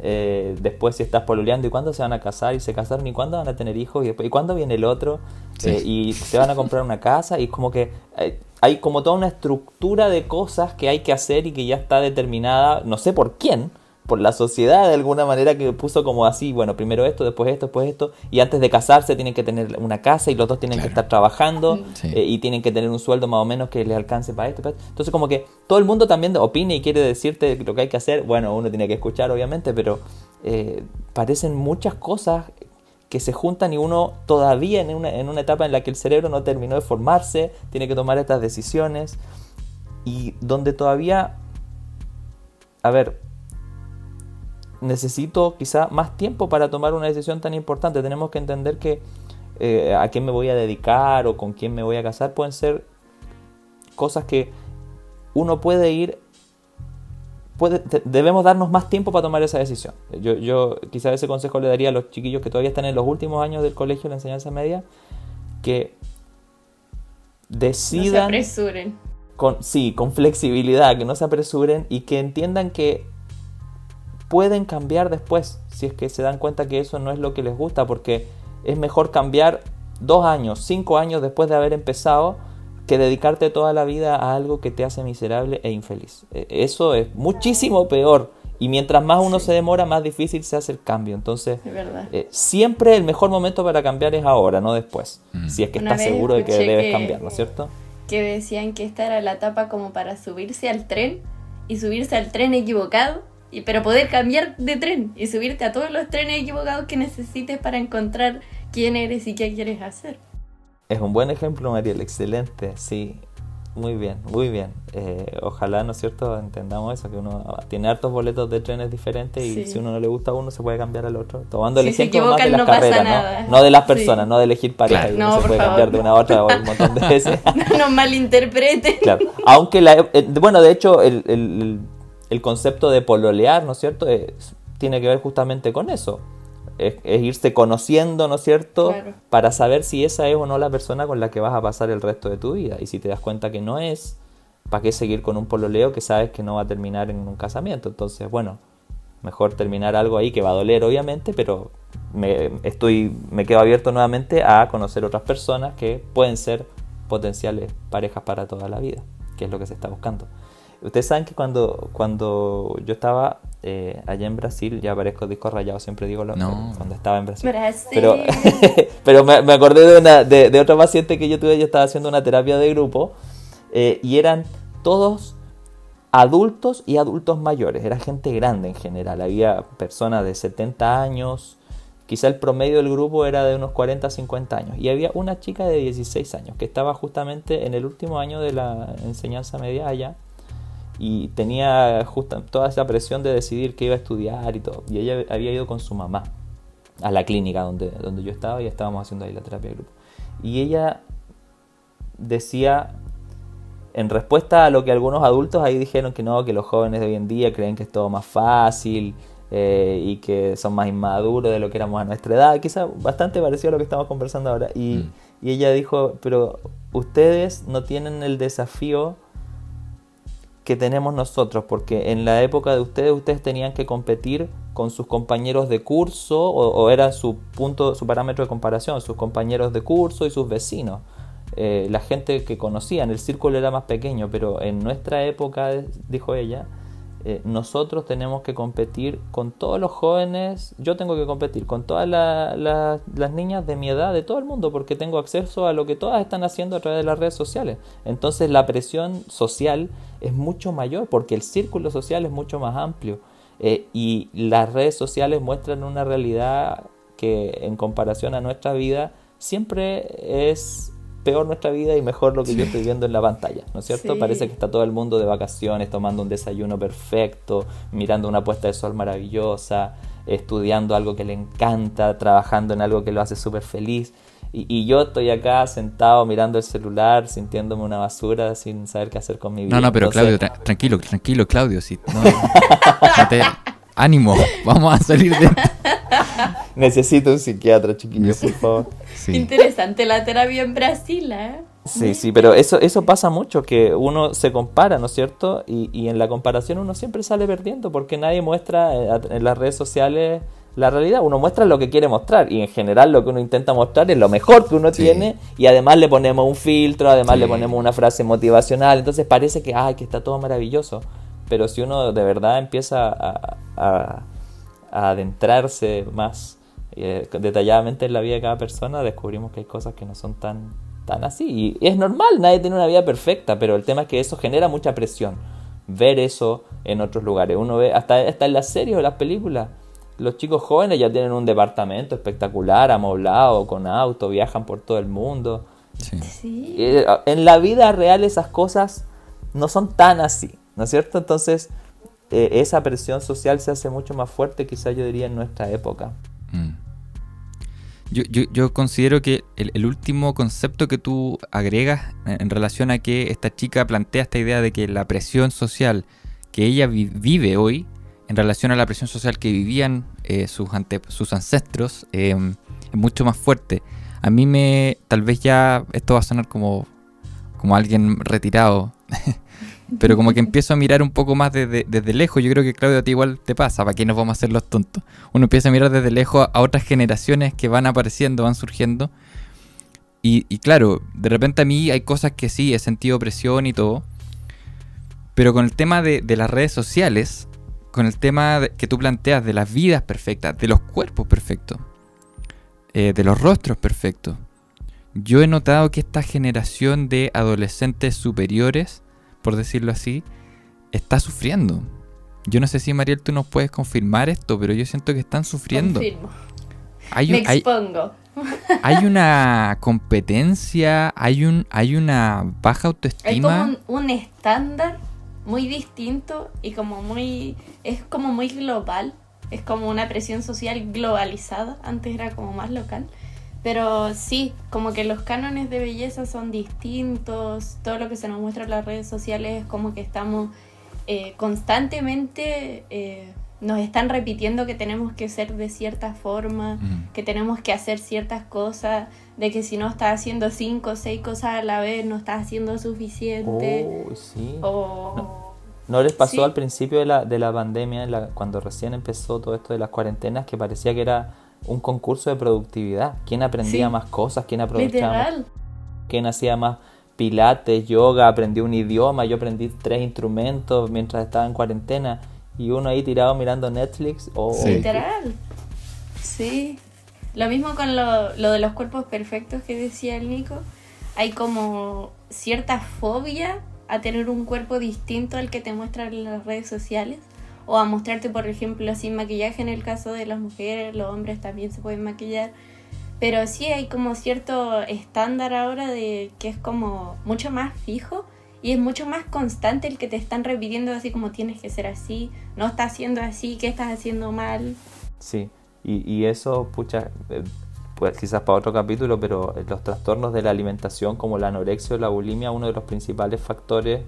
Eh, después si estás poluleando y cuándo se van a casar y se casaron y cuándo van a tener hijos y, después, ¿y cuándo viene el otro eh, y se van a comprar una casa y como que eh, hay como toda una estructura de cosas que hay que hacer y que ya está determinada, no sé por quién, por la sociedad de alguna manera que puso como así, bueno, primero esto, después esto, después esto, y antes de casarse tienen que tener una casa y los dos tienen que estar trabajando eh, y tienen que tener un sueldo más o menos que les alcance para esto, Entonces como que todo el mundo también opina y quiere decirte lo que hay que hacer, bueno, uno tiene que escuchar obviamente, pero eh, parecen muchas cosas que se juntan y uno todavía en una, en una etapa en la que el cerebro no terminó de formarse, tiene que tomar estas decisiones y donde todavía, a ver, necesito quizá más tiempo para tomar una decisión tan importante. Tenemos que entender que eh, a quién me voy a dedicar o con quién me voy a casar pueden ser cosas que uno puede ir Puede, debemos darnos más tiempo para tomar esa decisión. Yo, yo quizá ese consejo le daría a los chiquillos que todavía están en los últimos años del colegio de la enseñanza media, que decidan... No se apresuren. Con, sí, con flexibilidad, que no se apresuren y que entiendan que pueden cambiar después, si es que se dan cuenta que eso no es lo que les gusta, porque es mejor cambiar dos años, cinco años después de haber empezado, que dedicarte toda la vida a algo que te hace miserable e infeliz. E, eso es muchísimo peor. Y mientras más uno se demora, más difícil se hace el cambio. Entonces, eh, siempre el mejor momento para cambiar es ahora, no después. Mm. Si es que estás seguro de que debes cambiar, ¿no es cierto? Que decían que esta era la etapa como para subirse al tren y subirse al tren equivocado pero poder cambiar de tren y subirte a todos los trenes equivocados que necesites para encontrar quién eres y qué quieres hacer. Es un buen ejemplo, Mariel, excelente, sí, muy bien, muy bien. Eh, ojalá, ¿no es cierto?, entendamos eso, que uno tiene hartos boletos de trenes diferentes y si uno no le gusta a uno se puede cambiar al otro. Tomando el ejemplo más de las carreras, ¿no? de las personas, no de elegir pareja, y uno se puede cambiar de una a otra un [laughs] montón de veces. no nos malinterpreten. Claro. Aunque, la, eh, bueno, de hecho, el el concepto de pololear, ¿no es cierto? tiene que ver justamente con eso. Es, irse conociendo, ¿no es cierto? Para saber si esa es o no la persona con la que vas a pasar el resto de tu vida. Y si te das cuenta que no es, ¿para qué seguir con un pololeo que sabes que no va a terminar en un casamiento? Entonces, bueno, mejor terminar algo ahí que va a doler, obviamente, pero me, estoy, me quedo abierto nuevamente a conocer otras personas que pueden ser potenciales parejas para toda la vida, que es lo que se está buscando. Ustedes saben que cuando, cuando yo estaba eh, allá en Brasil, ya aparezco disco rayado, siempre digo lo, cuando estaba en Brasil. Pero, [laughs] pero me, acordé de, una, de, otro paciente que yo tuve, yo estaba haciendo una terapia de grupo eh, y eran todos adultos y adultos mayores, era gente grande en general, había personas de 70 años, quizá el promedio del grupo era de unos 40 50 años y había una chica de 16 años que estaba justamente en el último año de la enseñanza media allá y tenía justa, toda esa presión de decidir qué iba a estudiar y todo. Y ella había ido con su mamá a la clínica donde, donde yo estaba y estábamos haciendo ahí la terapia de grupo. Y ella decía, en respuesta a lo que algunos adultos ahí dijeron que no, que los jóvenes de hoy en día creen que es todo más fácil eh, y que son más inmaduros de lo que éramos a nuestra edad, quizá bastante parecido a lo que estamos conversando ahora. Y, mm. y ella dijo, pero ustedes no tienen el desafío que tenemos nosotros, porque en la época de ustedes, ustedes tenían que competir con sus compañeros de curso, o, era su punto, su parámetro de comparación, sus compañeros de curso y sus vecinos. Eh, la gente que conocían, el círculo era más pequeño, pero en nuestra época, dijo ella, eh, nosotros tenemos que competir con todos los jóvenes, yo tengo que competir con todas las niñas de mi edad, de todo el mundo, porque tengo acceso a lo que todas están haciendo a través de las redes sociales. Entonces la presión social es mucho mayor, porque el círculo social es mucho más amplio. Eh, y las redes sociales muestran una realidad que en comparación a nuestra vida siempre es peor nuestra vida y mejor lo que yo estoy viendo en la pantalla, ¿no es cierto? Parece que está todo el mundo de vacaciones, tomando un desayuno perfecto, mirando una puesta de sol maravillosa, estudiando algo que le encanta, trabajando en algo que lo hace súper feliz. Y, yo estoy acá sentado mirando el celular, sintiéndome una basura, sin saber qué hacer con mi vida. No, no, pero Claudio, tranquilo, tranquilo, Claudio. Si, [laughs] ánimo, vamos a salir de [laughs] Necesito un psiquiatra, chiquillo, por favor. Interesante la terapia en Brasil, ¿eh? Sí, sí, pero eso, eso pasa mucho, que uno se compara, ¿no es cierto? Y, y en la comparación uno siempre sale perdiendo, porque nadie muestra eh, en las redes sociales la realidad. Uno muestra lo que quiere mostrar y en general lo que uno intenta mostrar es lo mejor que uno tiene y además le ponemos un filtro, además le ponemos una frase motivacional, entonces parece que, ay, que está todo maravilloso pero si uno de verdad empieza a, adentrarse más eh, detalladamente en la vida de cada persona, descubrimos que hay cosas que no son tan, tan así. Y es normal, nadie tiene una vida perfecta, pero el tema es que eso genera mucha presión. Ver eso en otros lugares. Uno ve, hasta, hasta en las series o las películas, los chicos jóvenes ya tienen un departamento espectacular, amoblado, con auto, viajan por todo el mundo. Eh, en la vida real esas cosas no son tan así, ¿no es cierto? Entonces, eh, esa presión social se hace mucho más fuerte, quizás yo diría, en nuestra época. Mm. Yo, considero que el, último concepto que tú agregas en, relación a que esta chica plantea esta idea de que la presión social que ella vive hoy, en relación a la presión social que vivían eh, sus, sus ancestros, es mucho más fuerte. A mí me, tal vez ya esto va a sonar como, como alguien retirado, [laughs] pero como que empiezo a mirar un poco más desde, lejos. Yo creo que Claudio a ti igual te pasa, ¿para qué nos vamos a hacer los tontos? Uno empieza a mirar desde lejos a otras generaciones que van apareciendo, van surgiendo. Y, claro, de repente a mí hay cosas que sí, he sentido presión y todo. Pero con el tema de, de las redes sociales, con el tema que tú planteas de las vidas perfectas, de los cuerpos perfectos, eh, de los rostros perfectos. Yo he notado que esta generación de adolescentes superiores, por decirlo así, está sufriendo. Yo no sé si Mariel tú nos puedes confirmar esto, pero yo siento que están sufriendo. Confirmo. Hay Me expongo. Hay, [laughs] una competencia, hay un, hay una baja autoestima. Hay como un, un estándar muy distinto y como muy es como muy global es como una presión social globalizada, antes era como más local. Pero sí, como que los cánones de belleza son distintos, todo lo que se nos muestra en las redes sociales es como que estamos eh, constantemente, eh, nos están repitiendo que tenemos que ser de cierta forma, que tenemos que hacer ciertas cosas, de que si no estás haciendo cinco o seis cosas a la vez no estás haciendo suficiente. Oh, sí. O... ¿No les pasó al principio de la, de la pandemia, cuando recién empezó todo esto de las cuarentenas, que parecía que era un concurso de productividad? ¿Quién aprendía más cosas? ¿Quién aprovechaba más? ¿Quién hacía más pilates, yoga? Aprendió un idioma. Yo aprendí tres instrumentos mientras estaba en cuarentena. Y uno ahí tirado mirando Netflix. o Literal. Sí. Lo mismo con lo, lo de los cuerpos perfectos que decía el Nico. Hay como cierta fobia a tener un cuerpo distinto al que te muestran en las redes sociales o a mostrarte, por ejemplo, sin maquillaje en el caso de las mujeres, los hombres también se pueden maquillar. Pero sí hay como cierto estándar ahora de que es como mucho más fijo y es mucho más constante el que te están repitiendo así como tienes que ser así, no estás haciendo así, ¿qué estás haciendo mal? Sí, y, y eso, pucha, eh, pues quizás para otro capítulo, pero los trastornos de la alimentación como la anorexia o la bulimia, uno de los principales factores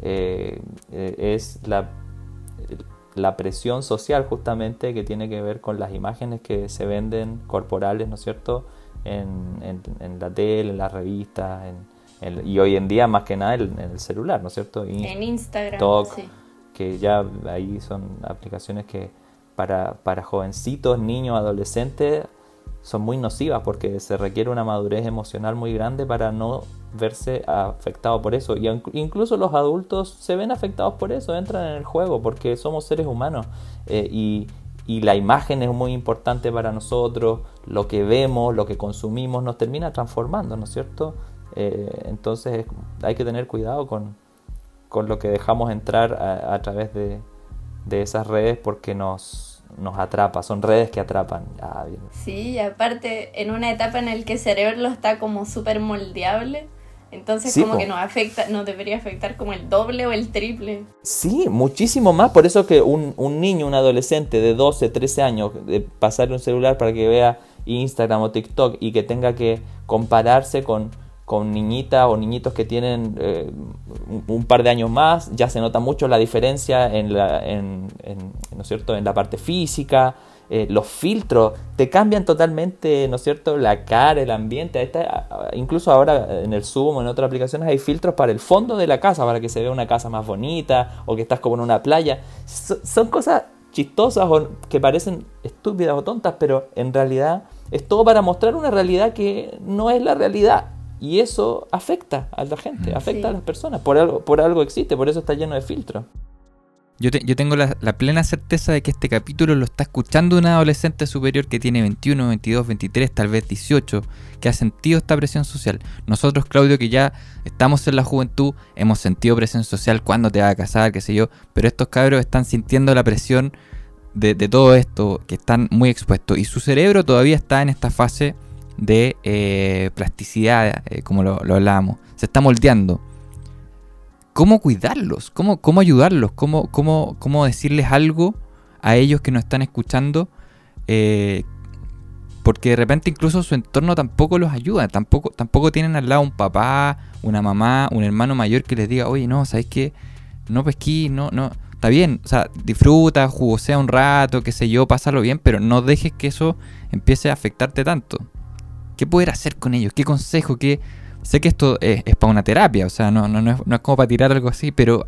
eh, eh, es la, la, presión social justamente que tiene que ver con las imágenes que se venden corporales, ¿no es cierto?, en, en, la tele, en las revistas, en, y hoy en día más que nada en, el celular, ¿no es cierto? en Instagram, que ya ahí son aplicaciones que para, para jovencitos, niños, adolescentes, son muy nocivas porque se requiere una madurez emocional muy grande para no verse afectado por eso. Y incluso los adultos se ven afectados por eso, entran en el juego porque somos seres humanos eh, y, la imagen es muy importante para nosotros, lo que vemos, lo que consumimos nos termina transformando, ¿no es cierto? Eh, entonces hay que tener cuidado con, lo que dejamos entrar a, través de, de esas redes porque nos, nos atrapa, son redes que atrapan. sí, aparte en una etapa en la que el cerebro está como súper moldeable, entonces como que nos afecta, nos debería afectar como el doble o el triple. Sí, muchísimo más, por eso que un, un niño, un adolescente de 12, 13 años, de pasarle un celular para que vea Instagram o TikTok y que tenga que compararse con con niñitas o niñitos que tienen eh, un, par de años más, ya se nota mucho la diferencia en la, en, ¿no es cierto? en la parte física, eh, los filtros te cambian totalmente, ¿no es cierto?, la cara, el ambiente. incluso ahora en el Zoom o en otras aplicaciones hay filtros para el fondo de la casa, para que se vea una casa más bonita o que estás como en una playa. son cosas chistosas o que parecen estúpidas o tontas, pero en realidad es todo para mostrar una realidad que no es la realidad. Y eso afecta a la gente, mm. afecta a las personas. Por algo, por algo existe, por eso está lleno de filtros. Yo, yo tengo la, plena certeza de que este capítulo lo está escuchando un adolescente superior que tiene 21, 22, 23, tal vez 18, que ha sentido esta presión social. Nosotros, Claudio, que ya estamos en la juventud, hemos sentido presión social, cuando te vas a casar, qué sé yo, pero estos cabros están sintiendo la presión de, todo esto, que están muy expuestos, y su cerebro todavía está en esta fase de eh, plasticidad, eh, como lo, lo hablábamos, se está moldeando cómo cuidarlos, cómo, cómo ayudarlos, cómo, cómo, cómo decirles algo a ellos que nos están escuchando. Eh, porque de repente incluso su entorno tampoco los ayuda, tampoco, tampoco tienen al lado un papá, una mamá, un hermano mayor que les diga, oye, no, ¿sabes qué? No pesquí, no, no, está bien, o sea, disfruta, jugosea un rato, qué sé yo, pásalo bien, pero no dejes que eso empiece a afectarte tanto. ¿Qué poder hacer con ellos? ¿Qué consejo? ¿Qué, Sé que esto es, para una terapia, o sea, no, no, no, es, como para tirar algo así, pero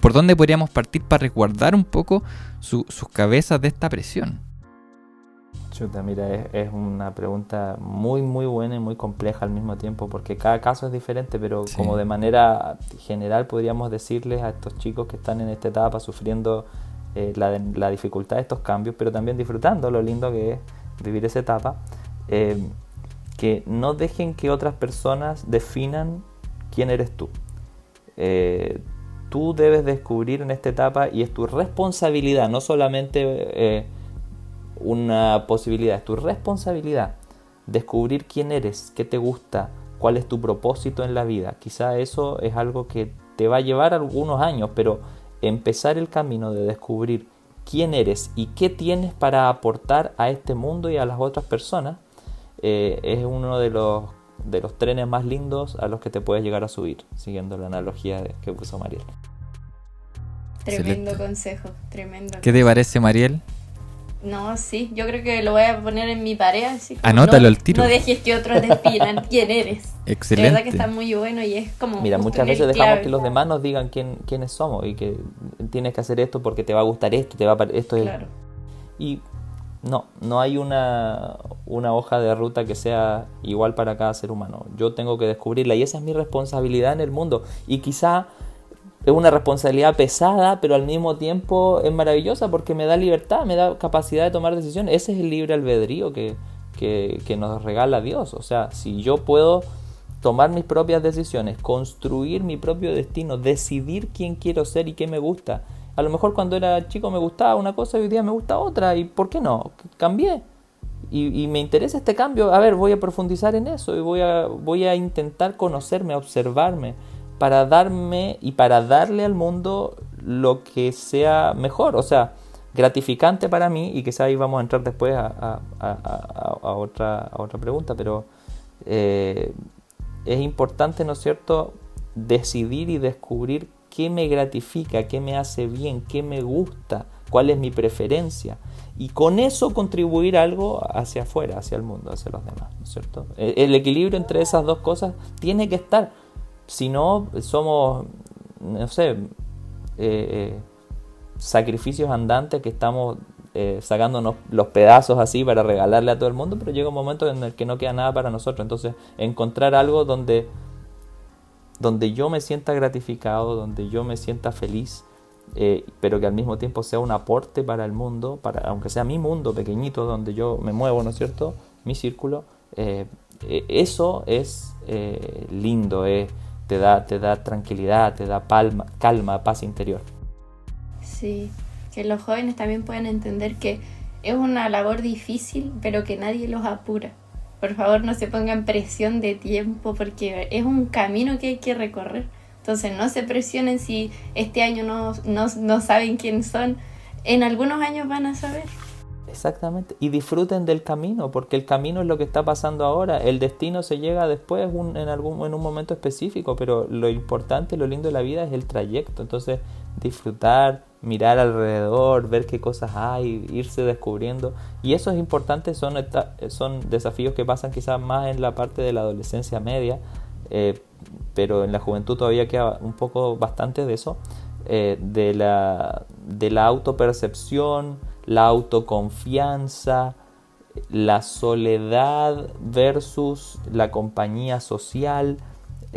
¿por dónde podríamos partir para resguardar un poco sus cabezas de esta presión? Chuta, mira, es, una pregunta muy, muy buena y muy compleja al mismo tiempo, porque cada caso es diferente, pero como de manera general podríamos decirles a estos chicos que están en esta etapa sufriendo eh, la, la, dificultad de estos cambios, pero también disfrutando lo lindo que es vivir esa etapa. Eh, que no dejen que otras personas definan quién eres tú. Eh, tú debes descubrir en esta etapa y es tu responsabilidad, no solamente eh, una posibilidad, es tu responsabilidad descubrir quién eres, qué te gusta, cuál es tu propósito en la vida. Quizá eso es algo que te va a llevar algunos años, pero empezar el camino de descubrir quién eres y qué tienes para aportar a este mundo y a las otras personas eh, es uno de los, de los trenes más lindos a los que te puedes llegar a subir, siguiendo la analogía que puso Mariel. Tremendo consejo, tremendo. ¿Qué te parece, Mariel? No, sí, yo creo que lo voy a poner en mi pared. Así Anótalo no, al tiro. No dejes que otros definan [laughs] quién eres. Excelente. De verdad que está muy bueno y es como. Mira, muchas veces dejamos que los demás nos digan quién, quiénes somos y que tienes que hacer esto porque te va a gustar esto, te va a esto claro. Y no, no hay una, hoja de ruta que sea igual para cada ser humano. Yo tengo que descubrirla y esa es mi responsabilidad en el mundo. Y quizá es una responsabilidad pesada, pero al mismo tiempo es maravillosa porque me da libertad, me da capacidad de tomar decisiones. Ese es el libre albedrío que, que nos regala Dios. O sea, si yo puedo tomar mis propias decisiones, construir mi propio destino, decidir quién quiero ser y qué me gusta, a lo mejor cuando era chico me gustaba una cosa y hoy día me gusta otra. ¿Y por qué no? Cambié. Y, me interesa este cambio. A ver, voy a profundizar en eso y voy a, voy a intentar conocerme, observarme, para darme y para darle al mundo lo que sea mejor. O sea, gratificante para mí y quizá ahí vamos a entrar después a, otra, a otra pregunta, pero eh, es importante, ¿no es cierto?, decidir y descubrir qué me gratifica, qué me hace bien, qué me gusta, cuál es mi preferencia. Y con eso contribuir algo hacia afuera, hacia el mundo, hacia los demás, ¿no es cierto? El equilibrio entre esas dos cosas tiene que estar. Si no, somos, no sé, eh, eh, sacrificios andantes que estamos eh, sacándonos los pedazos así para regalarle a todo el mundo, pero llega un momento en el que no queda nada para nosotros. Entonces, encontrar algo donde donde yo me sienta gratificado, donde yo me sienta feliz, eh, pero que al mismo tiempo sea un aporte para el mundo, para, aunque sea mi mundo pequeñito donde yo me muevo, ¿no es cierto? Mi círculo, eh, eh, eso es lindo, te, da, te da tranquilidad, te da palma, calma, paz interior. Sí, que los jóvenes también puedan entender que es una labor difícil, pero que nadie los apura por favor no se pongan presión de tiempo porque es un camino que hay que recorrer. Entonces no se presionen si este año no, no, saben quién son. En algunos años van a saber. Exactamente. Y disfruten del camino, porque el camino es lo que está pasando ahora. El destino se llega después en, algún, en un momento específico, pero lo importante, lo lindo de la vida es el trayecto. Entonces, disfrutar, mirar alrededor, ver qué cosas hay, irse descubriendo. Y eso es importante, son, son desafíos que pasan quizás más en la parte de la adolescencia media, eh, pero en la juventud todavía queda un poco bastante de eso, eh, de, la, de la autopercepción, la autoconfianza, la soledad versus la compañía social,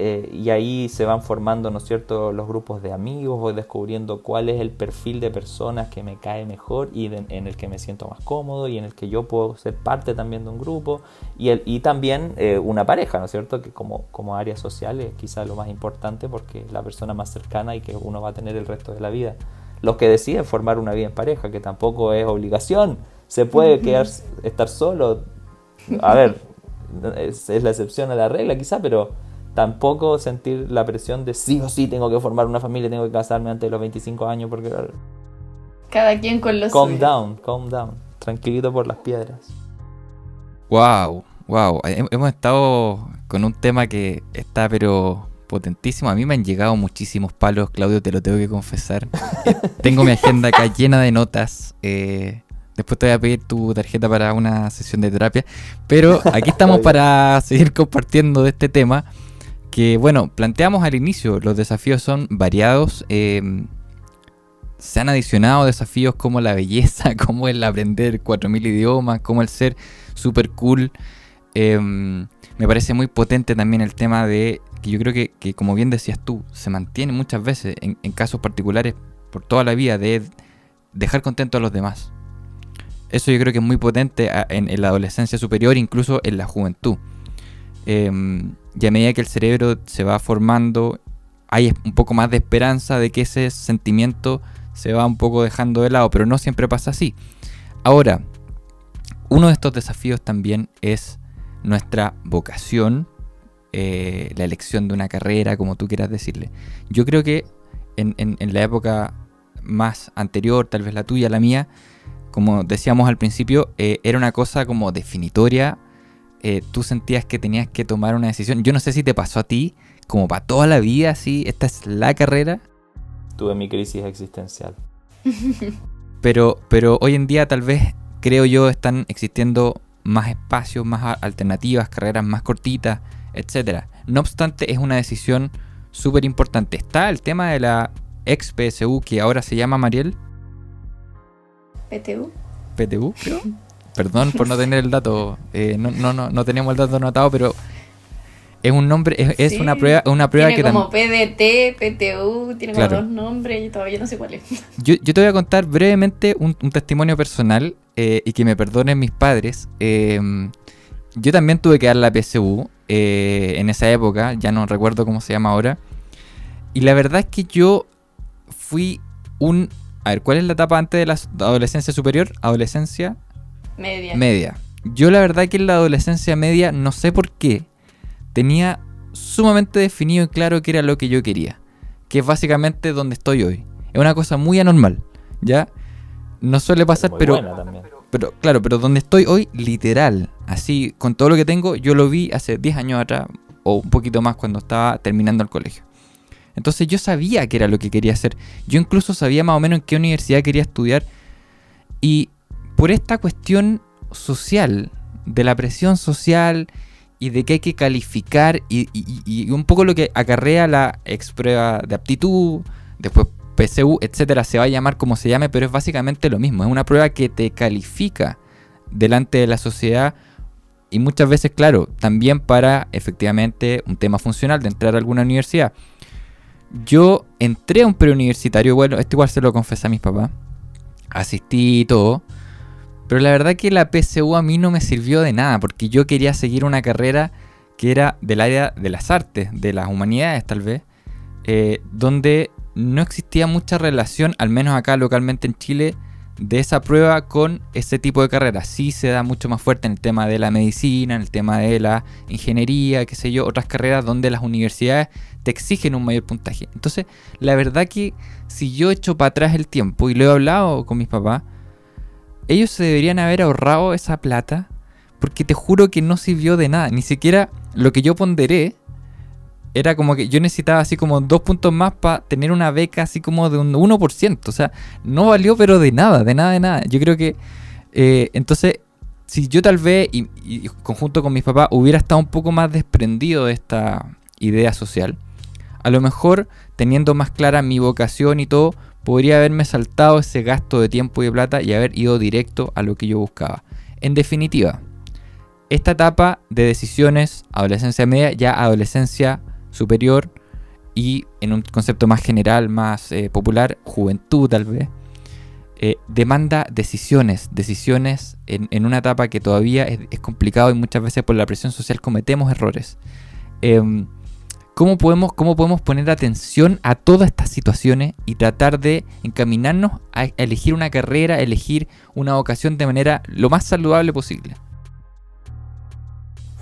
eh, y ahí se van formando, ¿no es cierto?, los grupos de amigos, voy descubriendo cuál es el perfil de personas que me cae mejor y en el que me siento más cómodo y en el que yo puedo ser parte también de un grupo y, el, y también eh, una pareja, ¿no es cierto?, que como, como área social es quizás lo más importante porque es la persona más cercana y que uno va a tener el resto de la vida. Los que deciden formar una vida en pareja, que tampoco es obligación, se puede quedar, estar solo, a ver, es, es la excepción a la regla quizá, pero tampoco sentir la presión de sí o sí tengo que formar una familia, tengo que casarme antes de los 25 años porque... Cada quien con los Calm down, calm down. Tranquilito por las piedras. Wow, wow. Hemos estado con un tema que está pero potentísimo. A mí me han llegado muchísimos palos, Claudio, te lo tengo que confesar. Eh, [laughs] tengo mi agenda acá llena de notas. Eh, después te voy a pedir tu tarjeta para una sesión de terapia. Pero aquí estamos [laughs] para seguir compartiendo de este tema bueno, planteamos al inicio, los desafíos son variados. Em, se han adicionado desafíos como la belleza, [laughs] como el aprender 4.000 idiomas, como el ser super cool. Em, me parece muy potente también el tema de que yo creo que, como bien decías tú, se mantiene muchas veces en, casos particulares por toda la vida de dejar contento a los demás. Eso yo creo que es muy potente en, en la adolescencia superior, incluso en la juventud. Em, y a medida que el cerebro se va formando, hay un poco más de esperanza de que ese sentimiento se va un poco dejando de lado, pero no siempre pasa así. Ahora, uno de estos desafíos también es nuestra vocación, eh, la elección de una carrera, como tú quieras decirle. Yo creo que en, la época más anterior, tal vez la tuya, la mía, como decíamos al principio, eh, era una cosa como definitoria eh, tú sentías que tenías que tomar una decisión. Yo no sé si te pasó a ti, como para toda la vida, así, esta es la carrera. Tuve mi crisis existencial. [laughs] pero, pero hoy en día tal vez, creo yo, están existiendo más espacios, más alternativas, carreras más cortitas, etc. No obstante, es una decisión súper importante. Está el tema de la ex PSU, que ahora se llama Mariel. PTU. PTU, creo. [laughs] Perdón por no tener el dato. Eh, no, no, no, no tenemos el dato anotado, pero es un nombre, es, una prueba, una prueba tiene como PDT, PTU, tiene como dos nombres y todavía no sé cuál es. Yo, yo te voy a contar brevemente un, testimonio personal eh, y que me perdonen mis padres. Em, yo también tuve que dar la PSU eh, en esa época, ya no recuerdo cómo se llama ahora. Y la verdad es que yo fui un... A ver, ¿cuál es la etapa antes de la adolescencia superior? Adolescencia Media. Media. Yo la verdad que en la adolescencia media, no sé por qué, tenía sumamente definido y claro que era lo que yo quería. Que es básicamente donde estoy hoy. Es una cosa muy anormal, ¿ya? No suele pasar, pero, pero claro, pero donde estoy hoy, literal, así, con todo lo que tengo, yo lo vi hace 10 años atrás, o un poquito más cuando estaba terminando el colegio. Entonces yo sabía que era lo que quería hacer. Yo incluso sabía más o menos en qué universidad quería estudiar. Y por esta cuestión social, de la presión social y de que hay que calificar y, un poco lo que acarrea la ex prueba de aptitud, después PSU, etcétera, se va a llamar como se llame, pero es básicamente lo mismo. Es una prueba que te califica delante de la sociedad y muchas veces, claro, también para efectivamente un tema funcional de entrar a alguna universidad. Yo entré a un preuniversitario, bueno, esto igual se lo confesé a mis papás, asistí y todo, pero la verdad que la PSU a mí no me sirvió de nada, porque yo quería seguir una carrera que era del área de las artes, de las humanidades tal vez, eh, donde no existía mucha relación, al menos acá localmente en Chile, de esa prueba con ese tipo de carrera. Sí se da mucho más fuerte en el tema de la medicina, en el tema de la ingeniería, qué sé yo, otras carreras donde las universidades te exigen un mayor puntaje. Entonces, la verdad que si yo echo para atrás el tiempo y lo he hablado con mis papás, ellos se deberían haber ahorrado esa plata porque te juro que no sirvió de nada. Ni siquiera lo que yo ponderé era como que yo necesitaba así como dos puntos más para tener una beca así como de un 1%. O sea, no valió pero de nada, de nada, de nada. Yo creo que eh, entonces, si yo tal vez, y, y, conjunto con mis papás, hubiera estado un poco más desprendido de esta idea social, a lo mejor teniendo más clara mi vocación y todo, podría haberme saltado ese gasto de tiempo y de plata y haber ido directo a lo que yo buscaba. En definitiva, esta etapa de decisiones, adolescencia media, ya adolescencia superior y en un concepto más general, más eh, popular, juventud tal vez, eh, demanda decisiones, decisiones en, una etapa que todavía es, complicado y muchas veces por la presión social cometemos errores. Em, ¿cómo, podemos, ¿Cómo podemos poner atención a todas estas situaciones y tratar de encaminarnos a elegir una carrera, elegir una vocación de manera lo más saludable posible?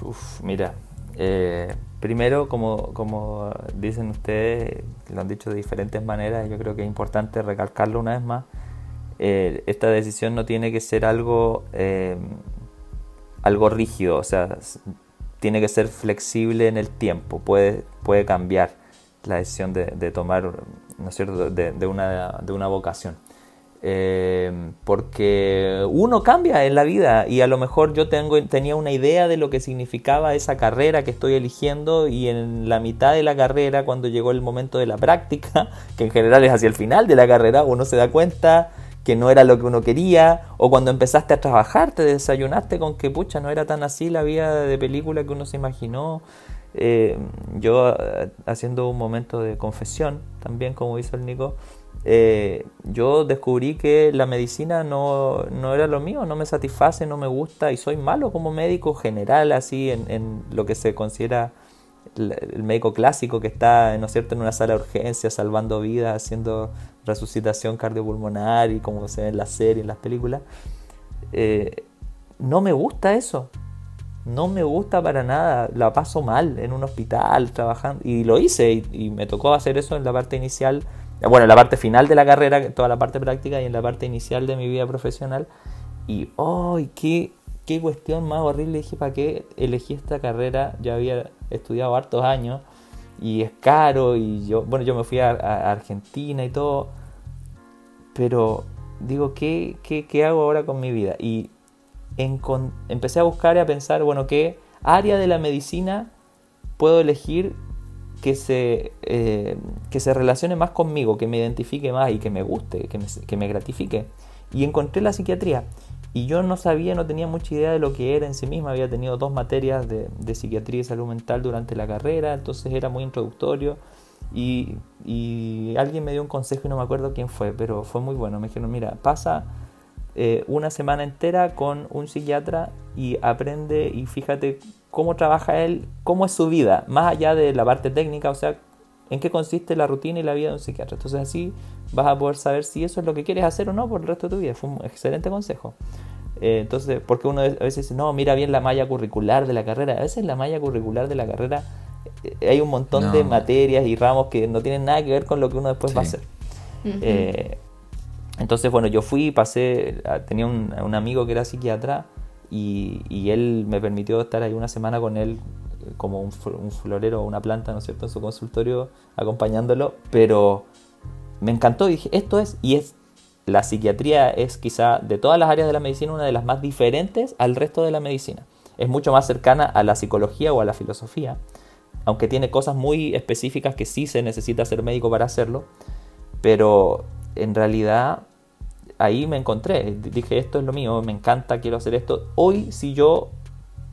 Uf, mira, eh, primero, como, como dicen ustedes, lo han dicho de diferentes maneras, yo creo que es importante recalcarlo una vez más, eh, esta decisión no tiene que ser algo, eh, algo rígido, o sea, tiene que ser flexible en el tiempo, puede, puede cambiar la decisión de, tomar, ¿no es cierto?, de, una, de una vocación. Eh, porque uno cambia en la vida y a lo mejor yo tengo, tenía una idea de lo que significaba esa carrera que estoy eligiendo y en la mitad de la carrera, cuando llegó el momento de la práctica, [laughs] que en general es hacia el final de la carrera, uno se da cuenta que no era lo que uno quería, o cuando empezaste a trabajar te desayunaste con que pucha, no era tan así la vida de película que uno se imaginó. Eh, yo eh, haciendo un momento de confesión, también como hizo el Nico, eh, yo descubrí que la medicina no, no, era lo mío, no me satisface, no me gusta y soy malo como médico general, así en, lo que se considera el médico clásico que está, ¿no es cierto?, en una sala de urgencias salvando vidas, haciendo resucitación cardiopulmonar y como se ve en la serie, en las películas. Eh, no me gusta eso. No me gusta para nada. La paso mal en un hospital trabajando. Y lo hice y, me tocó hacer eso en la parte inicial. Bueno, en la parte final de la carrera, toda la parte práctica y en la parte inicial de mi vida profesional. Y, ¡ay, qué, qué cuestión más horrible! Dije, ¿para qué elegí esta carrera? Ya había estudiado hartos años y es caro y yo, bueno, yo me fui a, Argentina y todo, pero digo, ¿qué, qué, hago ahora con mi vida? Y empecé a buscar y a pensar, bueno, ¿qué área de la medicina puedo elegir que se, eh, que se relacione más conmigo, que me identifique más y que me guste, que me, que me gratifique? Y encontré la psiquiatría. Y yo no sabía, no tenía mucha idea de lo que era en sí misma. Había tenido dos materias de, psiquiatría y salud mental durante la carrera, entonces era muy introductorio. Y, alguien me dio un consejo y no me acuerdo quién fue, pero fue muy bueno. Me dijeron, mira, pasa eh, una semana entera con un psiquiatra y aprende y fíjate cómo trabaja él, cómo es su vida, más allá de la parte técnica, o sea, en qué consiste la rutina y la vida de un psiquiatra. Entonces así vas a poder saber si eso es lo que quieres hacer o no por el resto de tu vida. Fue un excelente consejo. Eh, entonces, porque uno a veces dice, no, mira bien la malla curricular de la carrera. A veces la malla curricular de la carrera eh, hay un montón de materias y ramos que no tienen nada que ver con lo que uno después va a hacer. Eh, entonces, bueno, yo fui, pasé, tenía un, amigo que era psiquiatra y, y, él me permitió estar ahí una semana con él como un, florero o una planta, ¿no es cierto?, en su consultorio acompañándolo, pero me encantó y dije, esto es, y es, la psiquiatría es quizá de todas las áreas de la medicina una de las más diferentes al resto de la medicina. Es mucho más cercana a la psicología o a la filosofía, aunque tiene cosas muy específicas que sí se necesita ser médico para hacerlo, pero en realidad ahí me encontré, dije esto es lo mío, me encanta, quiero hacer esto. Hoy si yo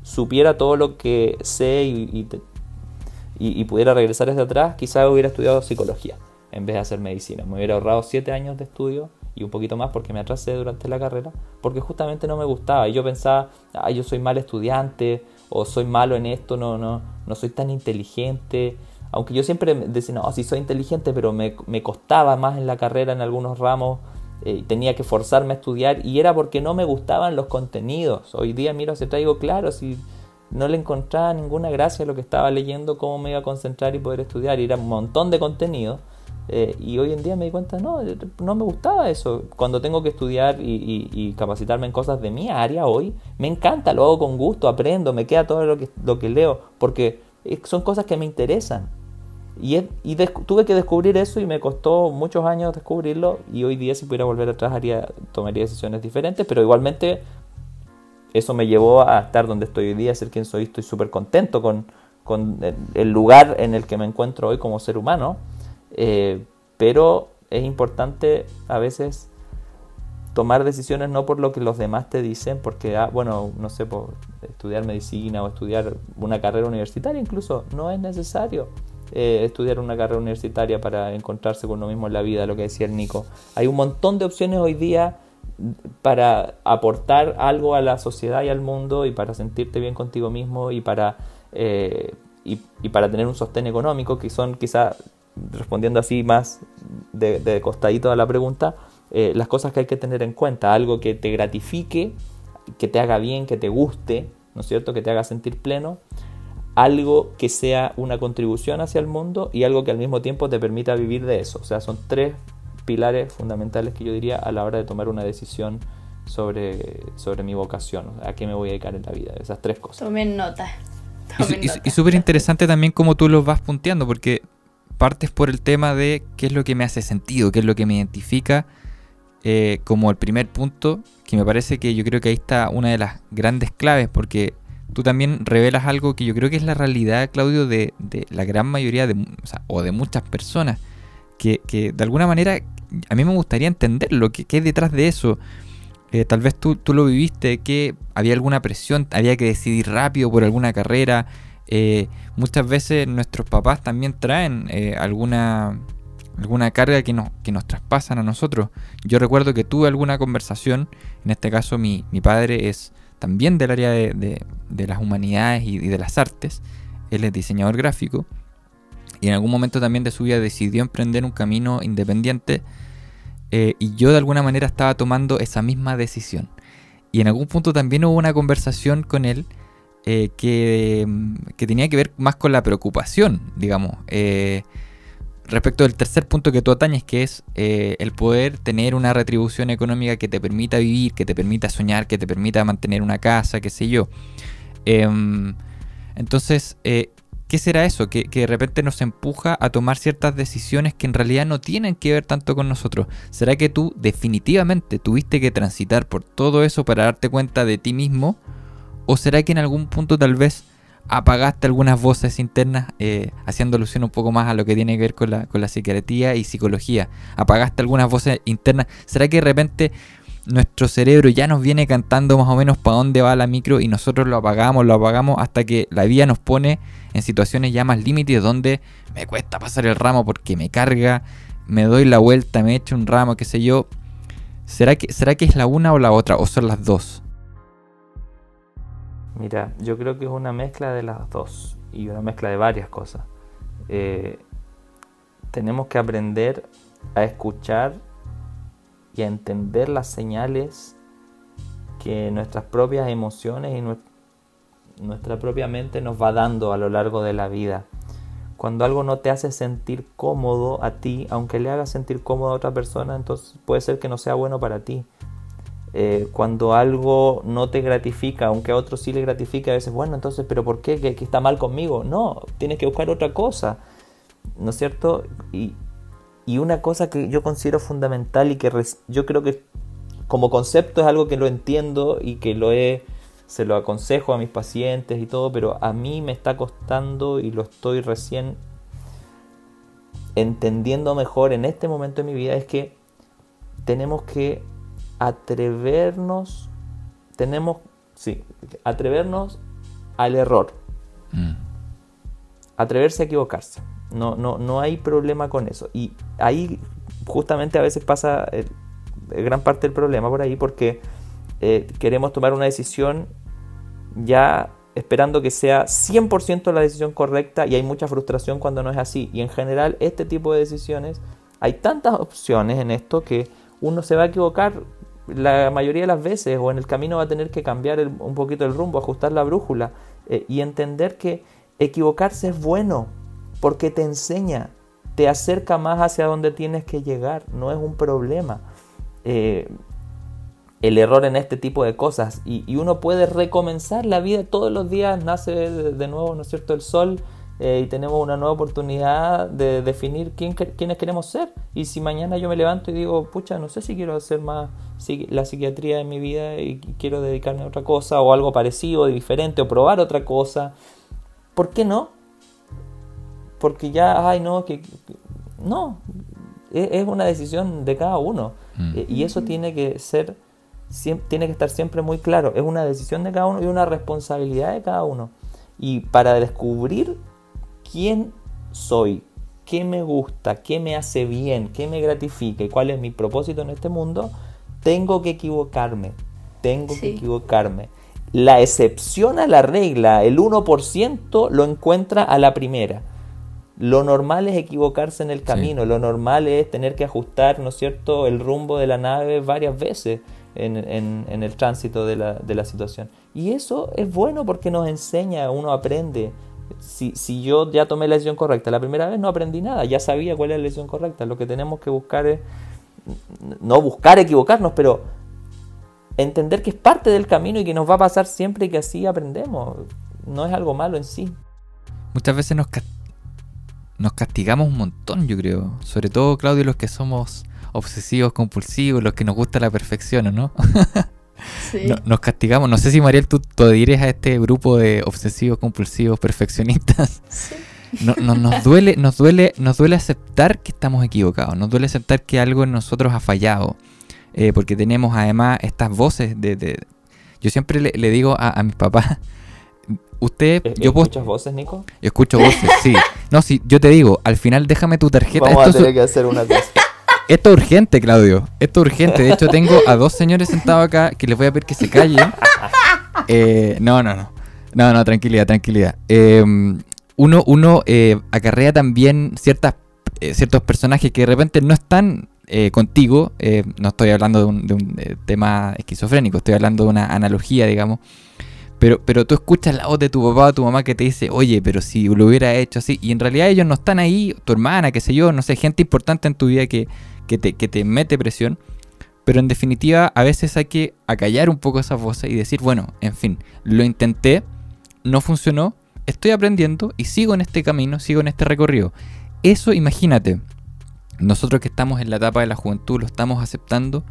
supiera todo lo que sé y, y, pudiera regresar desde atrás, quizá hubiera estudiado psicología en vez de hacer medicina. Me hubiera ahorrado siete años de estudio y un poquito más porque me atrasé durante la carrera, porque justamente no me gustaba. Y yo pensaba, ah, yo soy mal estudiante, o soy malo en esto, no, no, no soy tan inteligente. Aunque yo siempre decía, no, sí soy inteligente, pero me, me costaba más en la carrera en algunos ramos, eh, tenía que forzarme a estudiar, y era porque no me gustaban los contenidos. Hoy día miro hacia traigo claro, si no le encontraba ninguna gracia a lo que estaba leyendo, cómo me iba a concentrar y poder estudiar, y era un montón de contenido eh, y hoy en día me di cuenta, no, no me gustaba eso. Cuando tengo que estudiar y, capacitarme en cosas de mi área hoy, me encanta, lo hago con gusto, aprendo, me queda todo lo que, lo que leo, porque son cosas que me interesan. Y, y tuve que descubrir eso y me costó muchos años descubrirlo y hoy día si pudiera volver atrás haría, tomaría decisiones diferentes, pero igualmente eso me llevó a estar donde estoy hoy día, ser quien soy, estoy súper contento con, con el lugar en el que me encuentro hoy como ser humano eh, pero es importante a veces tomar decisiones no por lo que los demás te dicen, porque, ah, bueno, no sé, por estudiar medicina o estudiar una carrera universitaria incluso, no es necesario. Eh, estudiar una carrera universitaria para encontrarse con uno mismo en la vida, lo que decía el Nico. Hay un montón de opciones hoy día para aportar algo a la sociedad y al mundo y para sentirte bien contigo mismo y para, eh, y, para tener un sostén económico, que son quizá, respondiendo así más de, costadito a la pregunta, eh, las cosas que hay que tener en cuenta, algo que te gratifique, que te haga bien, que te guste, ¿no es cierto?, que te haga sentir pleno, algo que sea una contribución hacia el mundo y algo que al mismo tiempo te permita vivir de eso. O sea, son tres pilares fundamentales que yo diría a la hora de tomar una decisión sobre, sobre mi vocación, a qué me voy a dedicar en la vida, esas tres cosas. Tomen nota. y, súper interesante también cómo tú los vas punteando, porque partes por el tema de qué es lo que me hace sentido, qué es lo que me identifica eh, como el primer punto, que me parece que yo creo que ahí está una de las grandes claves, porque tú también revelas algo que yo creo que es la realidad, Claudio, de, de la gran mayoría de, o, o de muchas personas, que, que, de alguna manera a mí me gustaría entender lo que, hay detrás de eso. Eh, tal vez tú, tú, lo viviste, que había alguna presión, había que decidir rápido por alguna carrera. Eh, muchas veces nuestros papás también traen eh, alguna, alguna carga que nos, que nos traspasan a nosotros. Yo recuerdo que tuve alguna conversación, en este caso mi, mi padre es también del área de, las humanidades y, y, de las artes, él es diseñador gráfico, y en algún momento también de su vida decidió emprender un camino independiente eh, y yo de alguna manera estaba tomando esa misma decisión. Y en algún punto también hubo una conversación con él eh, que, mm, que, tenía que ver más con la preocupación, digamos, eh, respecto del tercer punto que tú atañes, que es el poder tener una retribución económica que te permita vivir, que te permita soñar, que te permita mantener una casa, qué sé yo. Em, entonces, ¿Qué será eso? Que, de repente nos empuja a tomar ciertas decisiones que en realidad no tienen que ver tanto con nosotros. ¿Será que tú definitivamente tuviste que transitar por todo eso para darte cuenta de ti mismo? ¿O será que en algún punto tal vez apagaste algunas voces internas, eh, haciendo alusión un poco más a lo que tiene que ver con la, con la psiquiatría y psicología? ¿Apagaste algunas voces internas? ¿Será que de repente nuestro cerebro ya nos viene cantando más o menos para dónde va la micro y nosotros lo apagamos, lo apagamos hasta que la vida nos pone en situaciones ya más límites donde me cuesta pasar el ramo porque me carga, me doy la vuelta, me echo un ramo, qué sé yo. ¿Será que, ¿Será que es la una o la otra o son las dos? Mira, yo creo que es una mezcla de las dos y una mezcla de varias cosas. Eh, tenemos que aprender a escuchar y a entender las señales que nuestras propias emociones y nuestra propia mente nos va dando a lo largo de la vida. Cuando algo no te hace sentir cómodo a ti, aunque le haga sentir cómodo a otra persona, entonces puede ser que no sea bueno para ti. Eh, cuando algo no te gratifica, aunque a otro sí le gratifica, a veces, bueno, entonces, ¿pero por qué? ¿Que, está mal conmigo? No, tienes que buscar otra cosa, ¿no es cierto? Y, y una cosa que yo considero fundamental y que yo creo que como concepto es algo que lo entiendo y que lo he, se lo aconsejo a mis pacientes y todo, pero a mí me está costando y lo estoy recién entendiendo mejor en este momento de mi vida es que tenemos que atrevernos, tenemos, sí, atrevernos al error. Mm. Atreverse a equivocarse. No, no, no hay problema con eso. Y ahí justamente a veces pasa gran parte del problema por ahí porque eh, queremos tomar una decisión ya esperando que sea 100% la decisión correcta y hay mucha frustración cuando no es así. Y en general este tipo de decisiones, hay tantas opciones en esto que uno se va a equivocar la mayoría de las veces o en el camino va a tener que cambiar un poquito el rumbo, ajustar la brújula eh, y entender que equivocarse es bueno porque te enseña, te acerca más hacia donde tienes que llegar, no es un problema. Eh, el error en este tipo de cosas y, uno puede recomenzar la vida todos los días, nace de, nuevo, ¿no es cierto?, el sol eh, y tenemos una nueva oportunidad de definir quién, quiénes queremos ser. Y si mañana yo me levanto y digo, pucha, no sé si quiero hacer más la psiquiatría de mi vida y quiero dedicarme a otra cosa o algo parecido, diferente o probar otra cosa, ¿por qué no? porque ya, ay, no, que, no, e, es, una decisión de cada uno. Mm. E, y eso tiene que ser, tiene que estar siempre muy claro. Es una decisión de cada uno y una responsabilidad de cada uno. Y para descubrir quién soy, qué me gusta, qué me hace bien, qué me gratifica y cuál es mi propósito en este mundo, tengo que equivocarme, tengo que equivocarme. La excepción a la regla, el 1%, lo encuentra a la primera. Lo normal es equivocarse en el camino, lo normal es tener que ajustar, ¿no es cierto?, el rumbo de la nave varias veces en, en, el tránsito de la, de la, situación. Y eso es bueno porque nos enseña, uno aprende. Si, si yo ya tomé la decisión correcta, la primera vez no aprendí nada, ya sabía cuál es la decisión correcta. Lo que tenemos que buscar es, no buscar equivocarnos, pero entender que es parte del camino y que nos va a pasar siempre y que así aprendemos. No es algo malo en sí. Muchas veces nos, nos castigamos un montón, yo creo. Sobre todo, Claudio, los que somos obsesivos, compulsivos, los que nos gusta la perfección, ¿no? [laughs] Sí. nos castigamos. No sé si Mariel, tú te adhieres a este grupo de obsesivos, compulsivos, perfeccionistas. Sí. No, nos duele, nos duele, nos duele aceptar que estamos equivocados. Nos duele aceptar que algo en nosotros ha fallado. Eh, porque tenemos además estas voces de... yo siempre le, digo a, a mis papás, usted... Eh, yo ¿Escuchas voces, Nico? Yo escucho voces, sí. No, sí, yo te digo, al final déjame tu tarjeta. Vamos a tener que hacer una cosa. Esto es urgente, Claudio. Esto es urgente. De hecho, tengo a dos señores sentados acá que les voy a pedir que se callen. Eh, no, no, no. No, no, tranquilidad, tranquilidad. Em, uno uno eh, acarrea también ciertas, eh, ciertos personajes que de repente no están contigo. no estoy hablando de un, de un tema esquizofrénico, estoy hablando de una analogía, digamos. Pero, pero tú escuchas la voz de tu papá o tu mamá que te dice, oye, pero si lo hubiera hecho así, y en realidad ellos no están ahí, tu hermana, qué sé yo, no sé, gente importante en tu vida que, que te, mete presión. Pero en definitiva, a veces hay que acallar un poco esas voces y decir, bueno, en fin, lo intenté, no funcionó, estoy aprendiendo y sigo en este camino, sigo en este recorrido. Eso, imagínate, nosotros que estamos en la etapa de la juventud, lo estamos aceptando,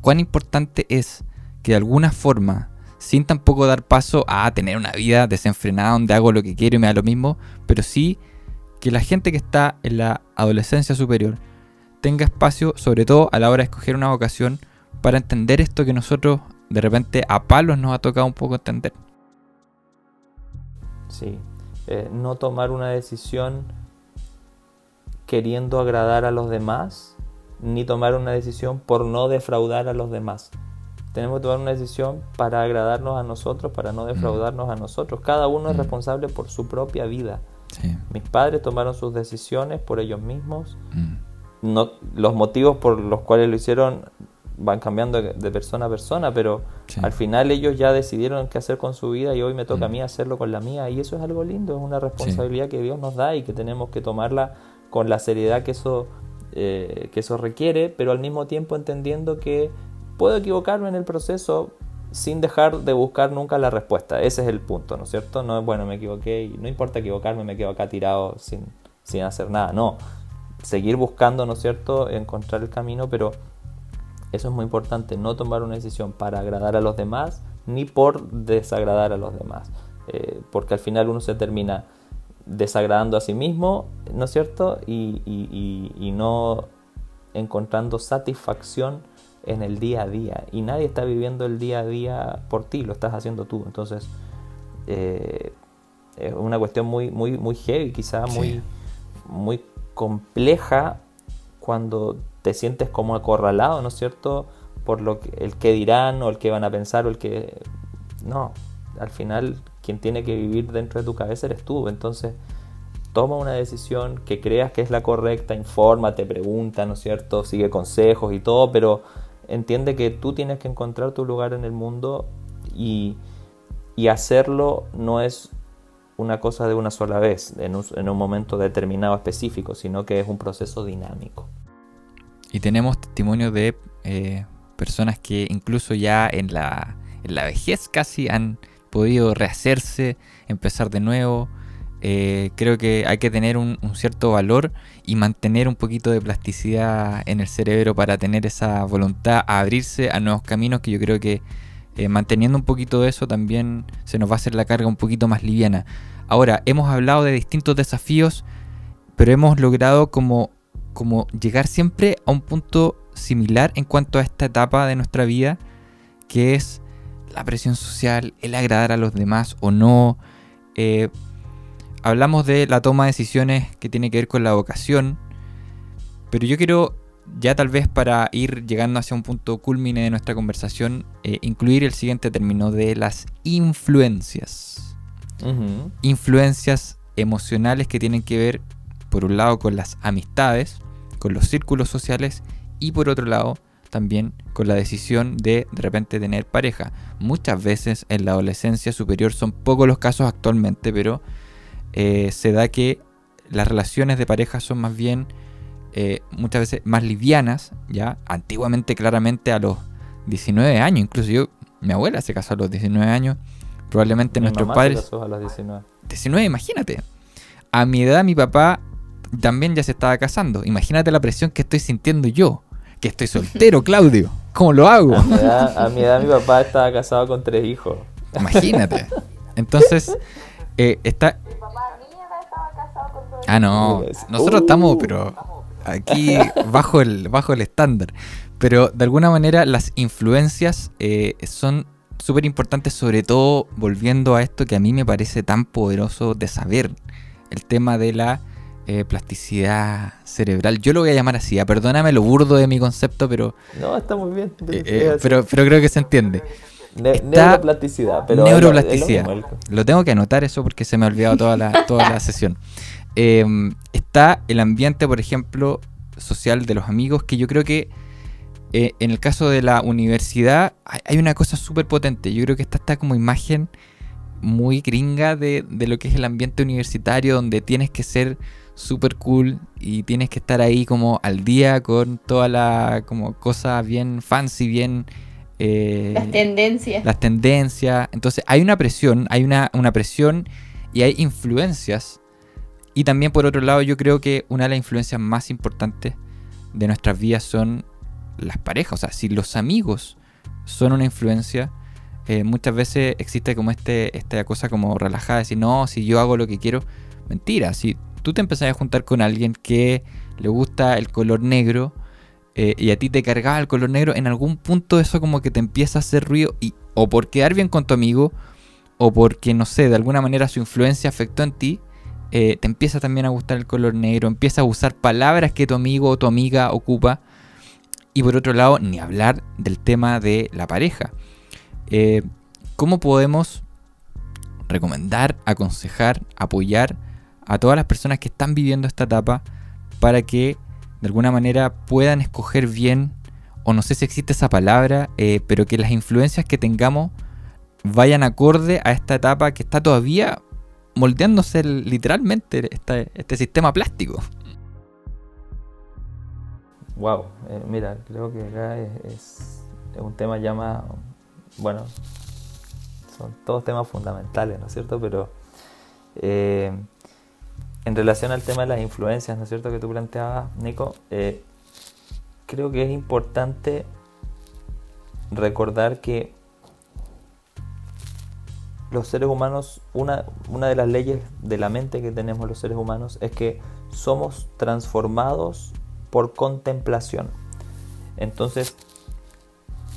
cuán importante es que de alguna forma, sin tampoco dar paso a tener una vida desenfrenada donde hago lo que quiero y me da lo mismo, pero sí que la gente que está en la adolescencia superior tenga espacio, sobre todo a la hora de escoger una vocación, para entender esto que nosotros de repente a palos nos ha tocado un poco entender. Sí, eh, no tomar una decisión queriendo agradar a los demás, ni tomar una decisión por no defraudar a los demás. Tenemos que tomar una decisión para agradarnos a nosotros, para no defraudarnos a nosotros. Cada uno es mm. responsable por su propia vida. Mis padres tomaron sus decisiones por ellos mismos. Mm no, los motivos por los cuales lo hicieron van cambiando de persona a persona, pero al final ellos ya decidieron qué hacer con su vida y hoy me toca a mí mm. hacerlo con la mía y eso es algo lindo, es una responsabilidad que Dios nos da y que tenemos que tomarla con la seriedad que eso, eh, que eso requiere, pero al mismo tiempo entendiendo que puedo equivocarme en el proceso sin dejar de buscar nunca la respuesta. Ese es el punto, ¿no es cierto? No es bueno, me equivoqué y no importa equivocarme, me quedo acá tirado sin, sin hacer nada, no seguir buscando, ¿no es cierto?, encontrar el camino, pero eso es muy importante, no tomar una decisión para agradar a los demás ni por desagradar a los demás, eh, porque al final uno se termina desagradando a sí mismo, ¿no es cierto?, y, no encontrando satisfacción en el día a día, y nadie está viviendo el día a día por ti, lo estás haciendo tú, entonces eh, es una cuestión muy, muy, muy heavy, quizá muy, muy compleja cuando te sientes como acorralado, ¿no es cierto? Por lo que, el que dirán o el que van a pensar o el que... No, al final quien tiene que vivir dentro de tu cabeza eres tú. Entonces, toma una decisión que creas que es la correcta, informa, te pregunta, ¿no es cierto? Sigue consejos y todo, pero entiende que tú tienes que encontrar tu lugar en el mundo y, y hacerlo no es una cosa de una sola vez, en un, momento determinado específico, sino que es un proceso dinámico. Y tenemos testimonios de eh, personas que incluso ya en la, en la vejez casi han podido rehacerse, empezar de nuevo. Eh, creo que hay que tener un, cierto valor y mantener un poquito de plasticidad en el cerebro para tener esa voluntad a abrirse a nuevos caminos que yo creo que eh, manteniendo un poquito de eso también se nos va a hacer la carga un poquito más liviana. Ahora, hemos hablado de distintos desafíos, pero hemos logrado como, como llegar siempre a un punto similar en cuanto a esta etapa de nuestra vida, que es la presión social, el agradar a los demás o no. Eh, hablamos de la toma de decisiones que tiene que ver con la vocación, pero yo quiero ya tal vez para ir llegando hacia un punto culmine de nuestra conversación, eh, incluir el siguiente término de las influencias. Influencias emocionales que tienen que ver, por un lado, con las amistades, con los círculos sociales y por otro lado, también con la decisión de de repente tener pareja. Muchas veces en la adolescencia superior son pocos los casos actualmente, pero eh, se da que las relaciones de pareja son más bien eh, muchas veces más livianas, ya antiguamente claramente a los 19 años, incluso yo, mi abuela se casó a los 19 años, probablemente nuestros padres... a los 19. 19, imagínate. A mi edad mi papá también ya se estaba casando. Imagínate la presión que estoy sintiendo yo, que estoy soltero, [laughs] Claudio. ¿Cómo lo hago? A mi, edad, a mi edad mi papá estaba casado con tres hijos. Imagínate. Entonces, eh, está... Ah, no. Nosotros estamos, pero aquí bajo el, bajo el estándar. Pero de alguna manera las influencias eh, son súper importantes, sobre todo volviendo a esto que a mí me parece tan poderoso de saber, el tema de la eh, plasticidad cerebral. Yo lo voy a llamar así, ah, perdóname lo burdo de mi concepto, pero... No, está muy bien. Eh, pero, pero creo que se entiende. neuroplasticidad. Pero neuroplasticidad. Lo, tengo que anotar eso porque se me ha olvidado toda la, toda la sesión. Em, está el ambiente, por ejemplo, social de los amigos, que yo creo que eh, en el caso de la universidad hay una cosa súper potente. Yo creo que esta está como imagen muy gringa de, lo que es el ambiente universitario, donde tienes que ser súper cool y tienes que estar ahí como al día con toda la como cosa bien fancy, bien... Eh, las tendencias. Las tendencias. Entonces hay una presión, hay una, una presión y hay influencias y también por otro lado yo creo que una de las influencias más importantes de nuestras vidas son las parejas. O sea, si los amigos son una influencia, eh, muchas veces existe como este, esta cosa como relajada, de decir, no, si yo hago lo que quiero, mentira. Si tú te empezás a juntar con alguien que le gusta el color negro eh, y a ti te cargaba el color negro, en algún punto eso como que te empieza a hacer ruido y o por quedar bien con tu amigo o porque, no sé, de alguna manera su influencia afectó en ti, eh, te empieza también a gustar el color negro, empieza a usar palabras que tu amigo o tu amiga ocupa. Y por otro lado, ni hablar del tema de la pareja. Eh, ¿Cómo podemos recomendar, aconsejar, apoyar a todas las personas que están viviendo esta etapa para que de alguna manera puedan escoger bien, o no sé si existe esa palabra, eh, pero que las influencias que tengamos vayan acorde a esta etapa que está todavía moldeándose literalmente este, sistema plástico. Wow, eh, mira, creo que acá es, un tema ya más, bueno, son todos temas fundamentales, ¿no es cierto? Pero eh, en relación al tema de las influencias, ¿no es cierto? Que tú planteabas, Nico, eh, creo que es importante recordar que los seres humanos, una, una de las leyes de la mente que tenemos los seres humanos es que somos transformados por contemplación. Entonces,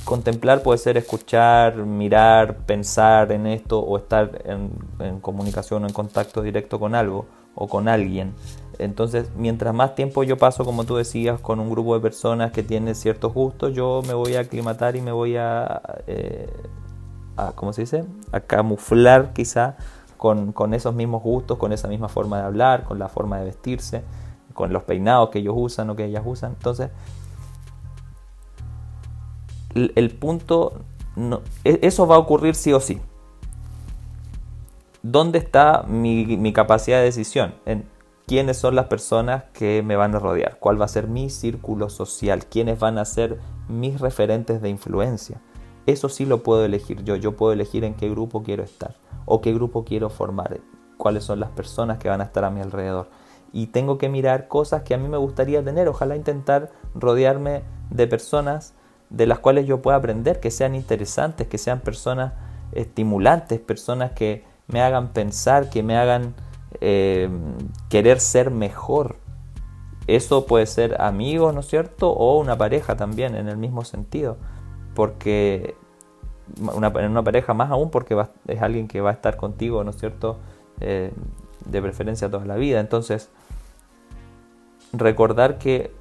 contemplar puede ser escuchar, mirar, pensar en esto o estar en, comunicación o en contacto directo con algo o con alguien. Entonces, mientras más tiempo yo paso, como tú decías, con un grupo de personas que tienen ciertos gustos, yo me voy a aclimatar y me voy a eh, a ¿cómo se dice? A camuflar quizá con, esos mismos gustos, con esa misma forma de hablar, con la forma de vestirse, con los peinados que ellos usan o que ellas usan. Entonces, el, punto, e, eso va a ocurrir sí o sí. ¿Dónde está mi, mi capacidad de decisión? En quiénes son las personas que me van a rodear, cuál va a ser mi círculo social, quiénes van a ser mis referentes de influencia. Eso sí lo puedo elegir yo. Yo puedo elegir en qué grupo quiero estar o qué grupo quiero formar, cuáles son las personas que van a estar a mi alrededor. Y tengo que mirar cosas que a mí me gustaría tener. Ojalá intentar rodearme de personas de las cuales yo pueda aprender, que sean interesantes, que sean personas estimulantes, personas que me hagan pensar, que me hagan eh, querer ser mejor. Eso puede ser amigos, ¿no es cierto? O una pareja también, en el mismo sentido porque en una pareja más aún porque es alguien que va a estar contigo, ¿no es cierto? Eh, de preferencia toda la vida. Entonces, recordar que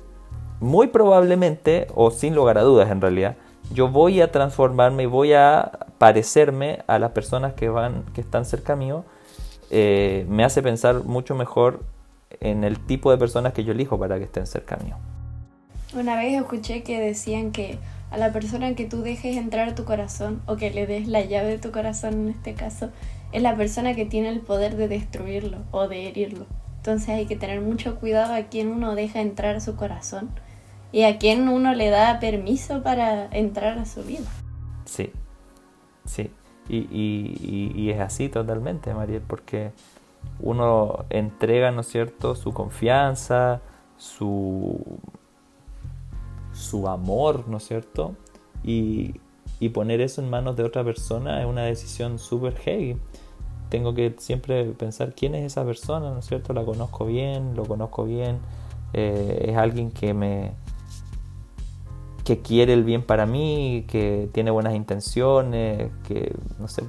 muy probablemente, o sin lugar a dudas en realidad, yo voy a transformarme y voy a parecerme a las personas que van, que están cerca mío, eh, me hace pensar mucho mejor en el tipo de personas que yo elijo para que estén cerca mío. Una vez escuché que decían que a la persona que tú dejes entrar a tu corazón o que le des la llave de tu corazón en este caso, es la persona que tiene el poder de destruirlo o de herirlo. Entonces hay que tener mucho cuidado a quién uno deja entrar a su corazón y a quién uno le da permiso para entrar a su vida. Sí, sí. Y, es así totalmente, Mariel, porque uno entrega, ¿no es cierto?, su confianza, su, su amor, ¿no es cierto? Y, y poner eso en manos de otra persona es una decisión súper heavy. Tengo que siempre pensar quién es esa persona, ¿no es cierto? La conozco bien, lo conozco bien, eh, es alguien que me, que quiere el bien para mí, que tiene buenas intenciones, que no sé,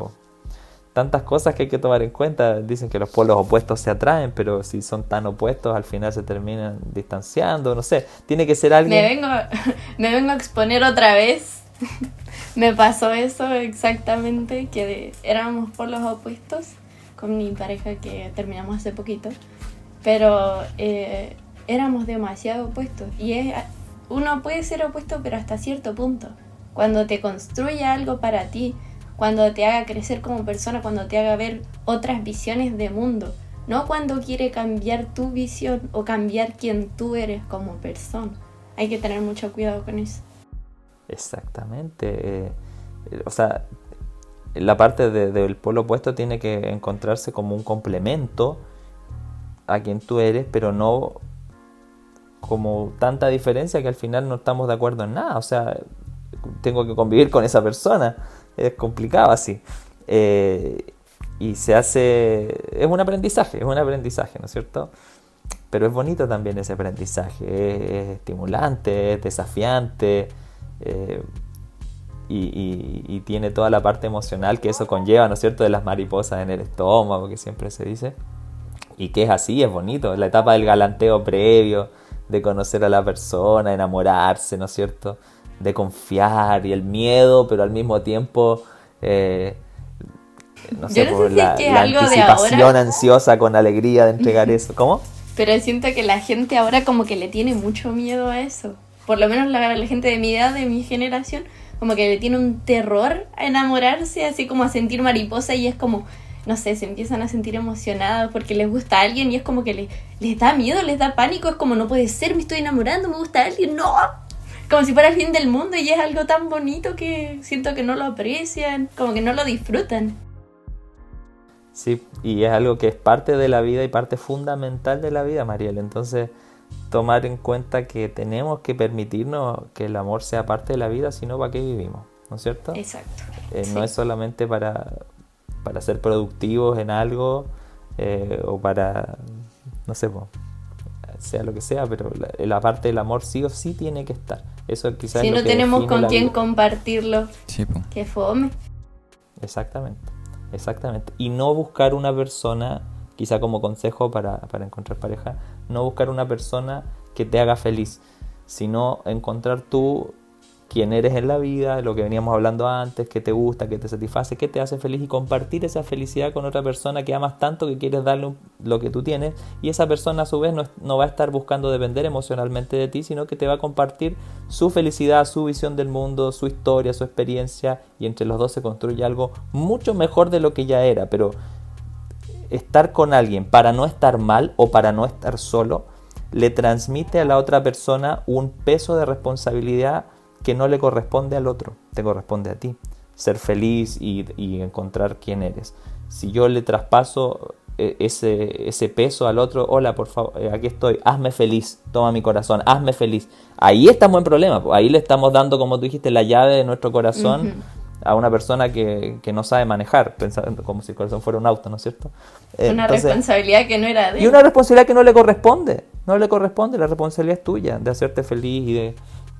tantas cosas que hay que tomar en cuenta. Dicen que los polos opuestos se atraen, pero si son tan opuestos al final se terminan distanciando, no sé, tiene que ser alguien... Me vengo, [laughs] me vengo a exponer otra vez. [laughs] me pasó eso exactamente, que éramos polos opuestos con mi pareja que terminamos hace poquito, pero eh, éramos demasiado opuestos y uno puede ser opuesto, pero hasta cierto punto. Cuando te construye algo para ti, cuando te haga crecer como persona, cuando te haga ver otras visiones de mundo, no cuando quiere cambiar tu visión o cambiar quien tú eres como persona. Hay que tener mucho cuidado con eso. Exactamente. Eh, o sea, la parte del polo opuesto tiene que encontrarse como un complemento a quien tú eres, pero no como tanta diferencia que al final no estamos de acuerdo en nada. O sea, tengo que convivir con esa persona. Es complicado así. Eh, y se hace... Es un aprendizaje, es un aprendizaje, ¿no es cierto? Pero es bonito también ese aprendizaje. Es, estimulante, es desafiante. Eh, y, y, tiene toda la parte emocional que eso conlleva, ¿no es cierto? De las mariposas en el estómago, que siempre se dice. Y que es así, es bonito. La etapa del galanteo previo de conocer a la persona, enamorarse, ¿no es cierto? De confiar y el miedo, pero al mismo tiempo, eh, no sé, por la, anticipación ansiosa con alegría de entregar [laughs] eso. ¿Cómo? Pero siento que la gente ahora como que le tiene mucho miedo a eso. Por lo menos la, la gente de mi edad, de mi generación, como que le tiene un terror a enamorarse, así como a sentir mariposa y es como no sé, se empiezan a sentir emocionados porque les gusta a alguien y es como que les, les da miedo, les da pánico, es como no puede ser, me estoy enamorando, me gusta a alguien, no, como si fuera el fin del mundo y es algo tan bonito que siento que no lo aprecian, como que no lo disfrutan. Sí, y es algo que es parte de la vida y parte fundamental de la vida, Mariel. Entonces, tomar en cuenta que tenemos que permitirnos que el amor sea parte de la vida, sino para qué vivimos, ¿no es cierto? Exacto. Eh, no es solamente para, para ser productivos en algo eh, o para, no sé, sea lo que sea, pero la, parte del amor sí o sí tiene que estar. Eso quizás si no tenemos con quién compartirlo, sí, que fome. Exactamente, exactamente. Y no buscar una persona, quizá como consejo para, para encontrar pareja, no buscar una persona que te haga feliz, sino encontrar tú quién eres en la vida, lo que veníamos hablando antes, qué te gusta, qué te satisface, qué te hace feliz y compartir esa felicidad con otra persona que amas tanto que quieres darle lo que tú tienes y esa persona a su vez no, va a estar buscando depender emocionalmente de ti, sino que te va a compartir su felicidad, su visión del mundo, su historia, su experiencia y entre los dos se construye algo mucho mejor de lo que ya era, pero estar con alguien para no estar mal o para no estar solo le transmite a la otra persona un peso de responsabilidad que no le corresponde al otro, te corresponde a ti. Ser feliz y, encontrar quién eres. Si yo le traspaso eh, ese, ese peso al otro, hola, por favor, eh, aquí estoy, hazme feliz, toma mi corazón, hazme feliz. Ahí estamos en problema, ahí le estamos dando, como tú dijiste, la llave de nuestro corazón a una persona que, no sabe manejar, pensando como si el corazón fuera un auto, ¿no es cierto? una responsabilidad que no era de Y una responsabilidad que no le corresponde, no le corresponde, la responsabilidad es tuya, de hacerte feliz y de,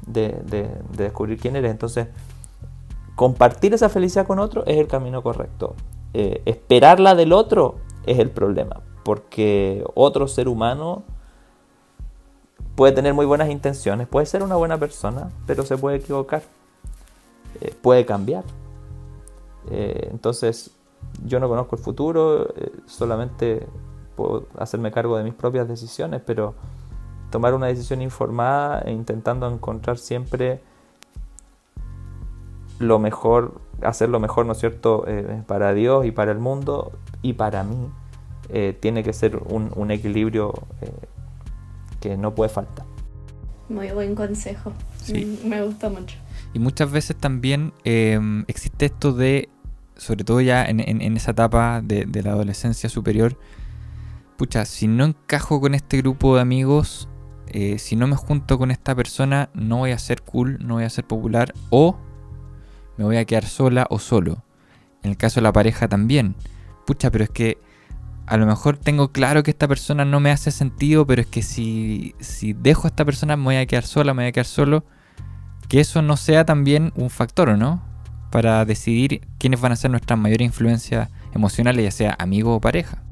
de, descubrir quién eres. Entonces, compartir esa felicidad con otro es el camino correcto. Eh, esperarla del otro es el problema. porque otro ser humano puede tener muy buenas intenciones, puede ser una buena persona, pero se puede equivocar, eh, puede cambiar. Eh, entonces, yo no conozco el futuro, solamente puedo hacerme cargo de mis propias decisiones, pero tomar una decisión informada e intentando encontrar siempre lo mejor, hacer lo mejor, ¿no es cierto?, para Dios y para el mundo y para mí, tiene que ser un, un equilibrio que no puede faltar. Muy buen consejo. Mm, me gusta mucho. Y muchas veces también existe esto de, sobre todo ya en, esa etapa de, la adolescencia superior, pucha, si no encajo con este grupo de amigos, eh, si no me junto con esta persona, no voy a ser cool, no voy a ser popular, o me voy a quedar sola o solo. En el caso de la pareja también. Pucha, pero es que a lo mejor tengo claro que esta persona no me hace sentido, pero es que si, si dejo a esta persona me voy a quedar sola, me voy a quedar solo, que eso no sea también un factor, ¿o no? Para decidir quiénes van a ser nuestras mayores influencias emocionales, ya sea amigo o pareja.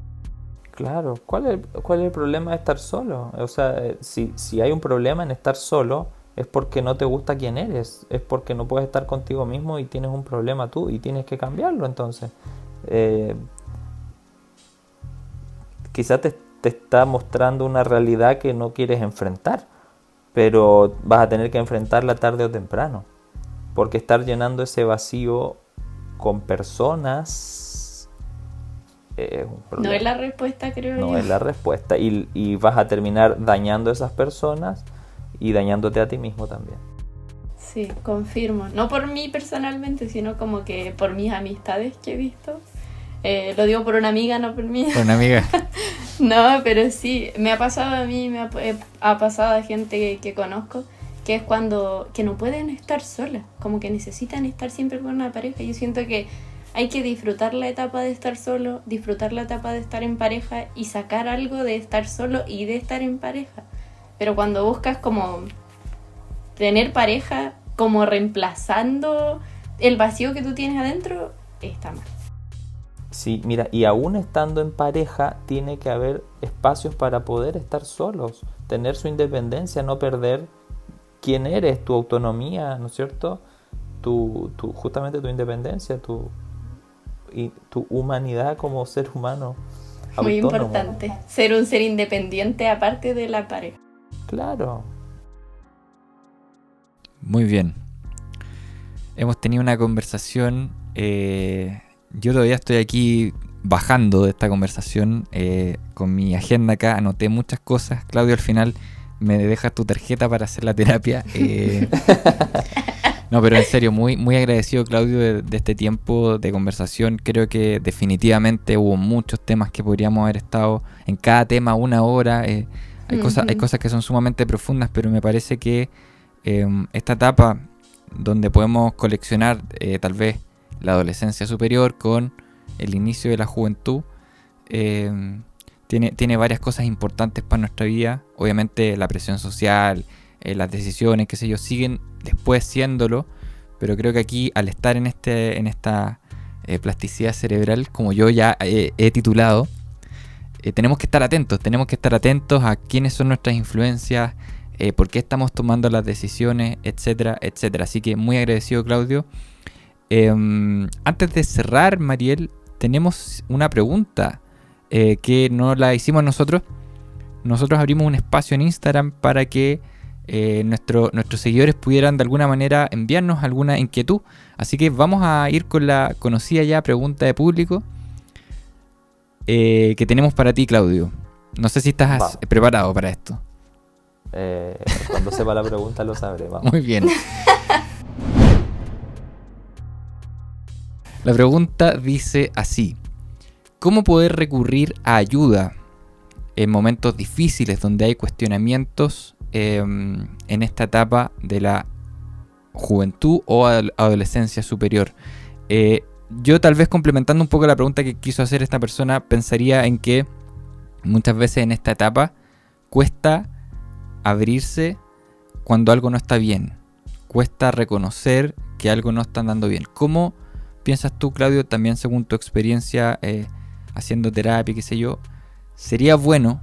Claro, ¿cuál es, cuál es el problema de estar solo? O sea, eh, si, si hay un problema en estar solo, es porque no te gusta quién eres, es porque no puedes estar contigo mismo y tienes un problema tú y tienes que cambiarlo entonces. Eh, quizás te, está mostrando una realidad que no quieres enfrentar, pero vas a tener que enfrentarla tarde o temprano, porque estar llenando ese vacío con personas No es la respuesta, creo no es la respuesta y, y vas a terminar dañando a esas personas y dañándote a ti mismo también. Sí, confirmo. No por mí personalmente, sino como que por mis amistades que he visto. Eh, lo digo por una amiga, no por mí. Por una amiga. [laughs] no, pero sí, me ha pasado a mí, me ha, eh, pasado a gente que, conozco, que es cuando que no pueden estar solas, como que necesitan estar siempre con una pareja. Yo siento que hay que disfrutar la etapa de estar solo, disfrutar la etapa de estar en pareja y sacar algo de estar solo y de estar en pareja. Pero cuando buscas como tener pareja como reemplazando el vacío que tú tienes adentro, está mal. Sí, mira, y aún estando en pareja, tiene que haber espacios para poder estar solos, tener su independencia, no perder quién eres, tu autonomía, ¿no es cierto? Tu, tu, justamente tu independencia, tu, y tu humanidad como ser humano. Muy importante, ser un ser independiente aparte de la pareja. Claro. Muy bien. Hemos tenido una conversación eh, yo todavía estoy aquí bajando de esta conversación eh, con mi agenda acá, anoté muchas cosas. Claudio, al final me dejas tu tarjeta para hacer la terapia. Eh. [laughs] no, pero en serio, muy, muy agradecido, Claudio, de, este tiempo de conversación. Creo que definitivamente hubo muchos temas que podríamos haber estado en cada tema una hora. Eh, hay, cosas, hay cosas que son sumamente profundas, pero me parece que em, esta etapa donde podemos coleccionar tal vez la adolescencia superior con el inicio de la juventud. Eh, tiene, tiene varias cosas importantes para nuestra vida. Obviamente la presión social, eh, las decisiones, qué sé yo, siguen después siéndolo. Pero creo que aquí al estar en, este, en esta eh, plasticidad cerebral, como yo ya he titulado, tenemos que estar atentos, tenemos que estar atentos a quiénes son nuestras influencias, por qué estamos tomando las decisiones, etcétera, etcétera. Así que muy agradecido Claudio Em, antes de cerrar, Mariel, tenemos una pregunta eh, que no la hicimos nosotros. Nosotros abrimos un espacio en Instagram para que eh, nuestros seguidores pudieran de alguna manera enviarnos alguna inquietud. Así que vamos a ir con la conocida ya pregunta de público eh, que tenemos para ti, Claudio. No sé si estás preparado para esto. cuando sepa la pregunta lo sabré. Muy bien. La pregunta dice así, ¿cómo poder recurrir a ayuda en momentos difíciles donde hay cuestionamientos em, en esta etapa de la juventud o adolescencia superior? Eh, yo tal vez complementando un poco la pregunta que quiso hacer esta persona, pensaría en que muchas veces en esta etapa cuesta abrirse cuando algo no está bien. Cuesta reconocer que algo no está andando bien. ¿Cómo piensas tú, Claudio, también según tu experiencia eh, haciendo terapia, qué sé yo, sería bueno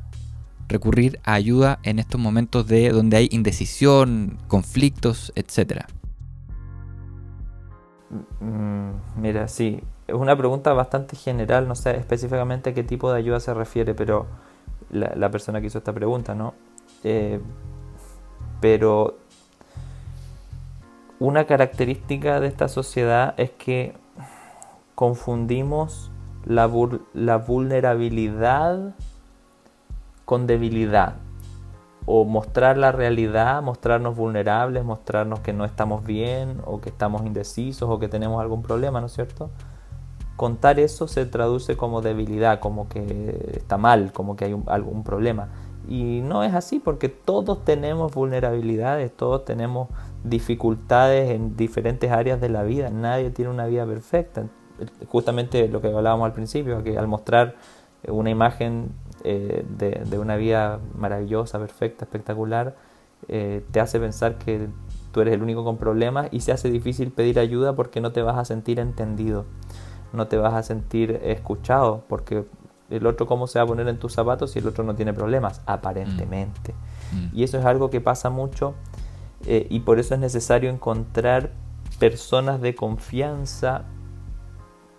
recurrir a ayuda en estos momentos de donde hay indecisión, conflictos, etcétera? Mm, mira, sí, es una pregunta bastante general, no sé específicamente a qué tipo de ayuda se refiere, pero la, persona que hizo esta pregunta, ¿no? Eh, pero una característica de esta sociedad es que confundimos la, la vulnerabilidad con debilidad o mostrar la realidad, mostrarnos vulnerables, mostrarnos que no estamos bien o que estamos indecisos o que tenemos algún problema, ¿no es cierto? Contar eso se traduce como debilidad, como que está mal, como que hay algún problema. Y no es así porque todos tenemos vulnerabilidades, todos tenemos dificultades en diferentes áreas de la vida, nadie tiene una vida perfecta. Justamente lo que hablábamos al principio, que al mostrar una imagen eh, de, una vida maravillosa, perfecta, espectacular, eh, te hace pensar que tú eres el único con problemas y se hace difícil pedir ayuda porque no te vas a sentir entendido, no te vas a sentir escuchado, porque el otro cómo se va a poner en tus zapatos si el otro no tiene problemas, aparentemente. Mm. Mm. Y eso es algo que pasa mucho eh, y por eso es necesario encontrar personas de confianza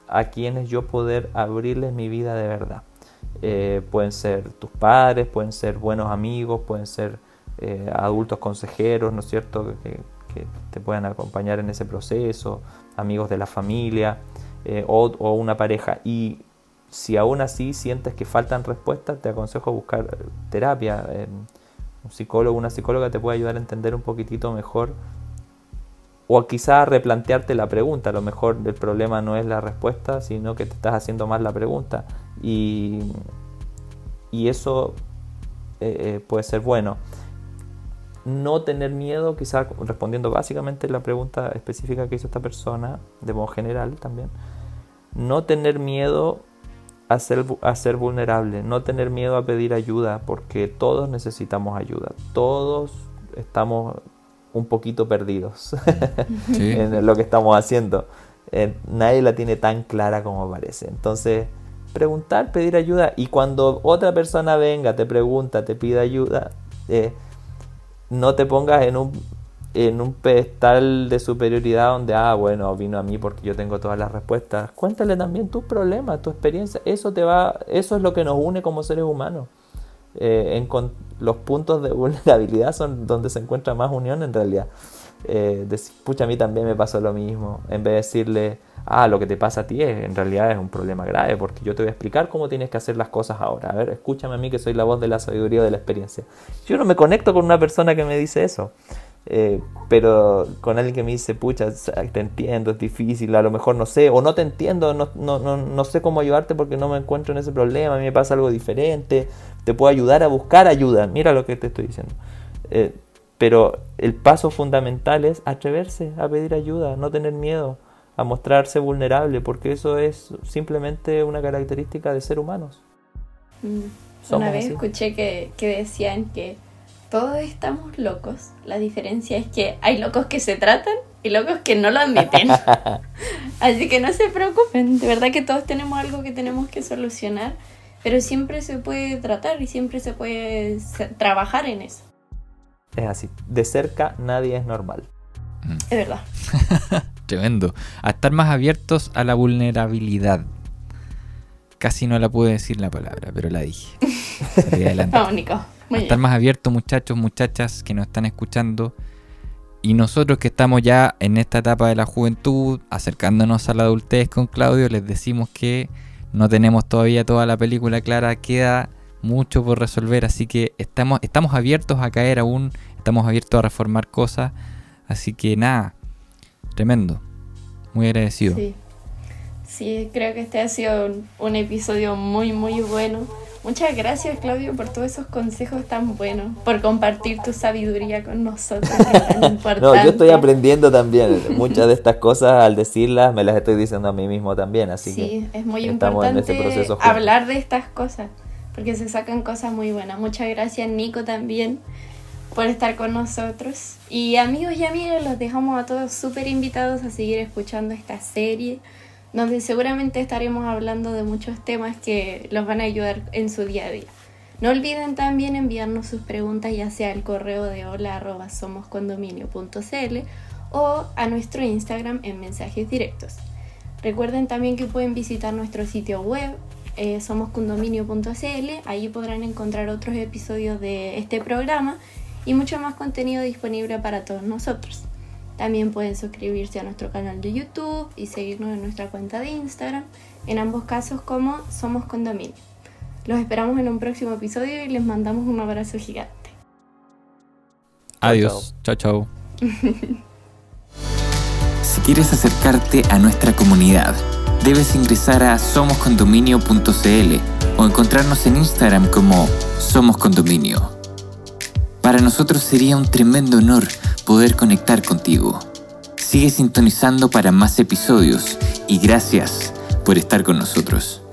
a quienes yo poder abrirles mi vida de verdad. Eh, pueden ser tus padres, pueden ser buenos amigos, pueden ser eh, adultos consejeros, ¿no es cierto?, que, te puedan acompañar en ese proceso, amigos de la familia eh, o, una pareja. Y si aún así sientes que faltan respuestas, te aconsejo buscar terapia. un psicólogo, una psicóloga te puede ayudar a entender un poquitito mejor o quizá replantearte la pregunta. A lo mejor el problema no es la respuesta, sino que te estás haciendo más la pregunta. Y, y eso eh, eh, puede ser bueno. No tener miedo, quizá respondiendo básicamente la pregunta específica que hizo esta persona, de modo general también. No tener miedo a ser, a ser vulnerable, no tener miedo a pedir ayuda, porque todos necesitamos ayuda. Todos estamos un poquito perdidos [laughs] en lo que estamos haciendo. Eh, nadie la tiene tan clara como parece. Entonces, preguntar, pedir ayuda. Y cuando otra persona venga, te pregunta, te pide ayuda, eh, no te pongas en un, en un pedestal de superioridad donde, ah, bueno, vino a mí porque yo tengo todas las respuestas. Cuéntale también tus problemas, tu experiencia. Eso, te va, eso es lo que nos une como seres humanos. Eh, los puntos de [laughs] vulnerabilidad son donde se encuentra más unión en realidad. Eh, pucha, a mí también me pasó lo mismo. En vez de decirle, ah, lo que te pasa a ti es, en realidad es un problema grave, porque yo te voy a explicar cómo tienes que hacer las cosas ahora. A ver, escúchame a mí que soy la voz de la sabiduría de la experiencia. Yo no me conecto con una persona que me dice eso. Eh, pero con alguien que me dice, pucha, te entiendo, es difícil, a lo mejor no sé, o no te entiendo, no, no, no, no sé cómo ayudarte porque no me encuentro en ese problema, a mí me pasa algo diferente, te puedo ayudar a buscar ayuda, mira lo que te estoy diciendo. Eh, pero el paso fundamental es atreverse a pedir ayuda, no tener miedo, a mostrarse vulnerable, porque eso es simplemente una característica de ser humanos. Mm. Una vez escuché que, que decían que todos estamos locos. La diferencia es que hay locos que se tratan y locos que no lo admiten. [laughs] Así que no se preocupen, de verdad que todos tenemos algo que tenemos que solucionar, pero siempre se puede tratar y siempre se puede trabajar en eso. Es así, de cerca nadie es normal. Mm. Es verdad. [laughs] Tremendo. A estar más abiertos a la vulnerabilidad. Casi no la pude decir la palabra, pero la dije. [laughs] adelante. Nico estar más abiertos, muchachos, muchachas que nos están escuchando. Y nosotros que estamos ya en esta etapa de la juventud, acercándonos a la adultez con Claudio, les decimos que no tenemos todavía toda la película clara, queda mucho por resolver, así que estamos, estamos abiertos a caer aún, estamos abiertos a reformar cosas, así que nada, tremendo, muy agradecido. Sí, sí creo que este ha sido un episodio muy, muy bueno Muchas gracias, Claudio, por todos esos consejos tan buenos, por compartir tu sabiduría con nosotros. [laughs] no, yo estoy aprendiendo también. Muchas de estas cosas, al decirlas, me las estoy diciendo a mí mismo también. Así sí, es muy importante hablar de estas cosas, porque se sacan cosas muy buenas. Muchas gracias, Nico, también por estar con nosotros. Y amigos y amigas, los dejamos a todos súper invitados a seguir escuchando esta serie donde seguramente estaremos hablando de muchos temas que los van a ayudar en su día a día. No olviden también enviarnos sus preguntas ya sea al correo de hola arroba somoscondominio.cl o a nuestro Instagram en mensajes directos. Recuerden también que pueden visitar nuestro sitio web eh, somoscondominio.cl, ahí podrán encontrar otros episodios de este programa y mucho más contenido disponible para todos nosotros. También pueden suscribirse a nuestro canal de YouTube y seguirnos en nuestra cuenta de Instagram, en ambos casos como Somos Condominio. Los esperamos en un próximo episodio y les mandamos un abrazo gigante. Adiós. Chao, chao. [laughs] si quieres acercarte a nuestra comunidad, debes ingresar a somoscondominio.cl o encontrarnos en Instagram como Somos Condominio. Para nosotros sería un tremendo honor poder conectar contigo. Sigue sintonizando para más episodios y gracias por estar con nosotros.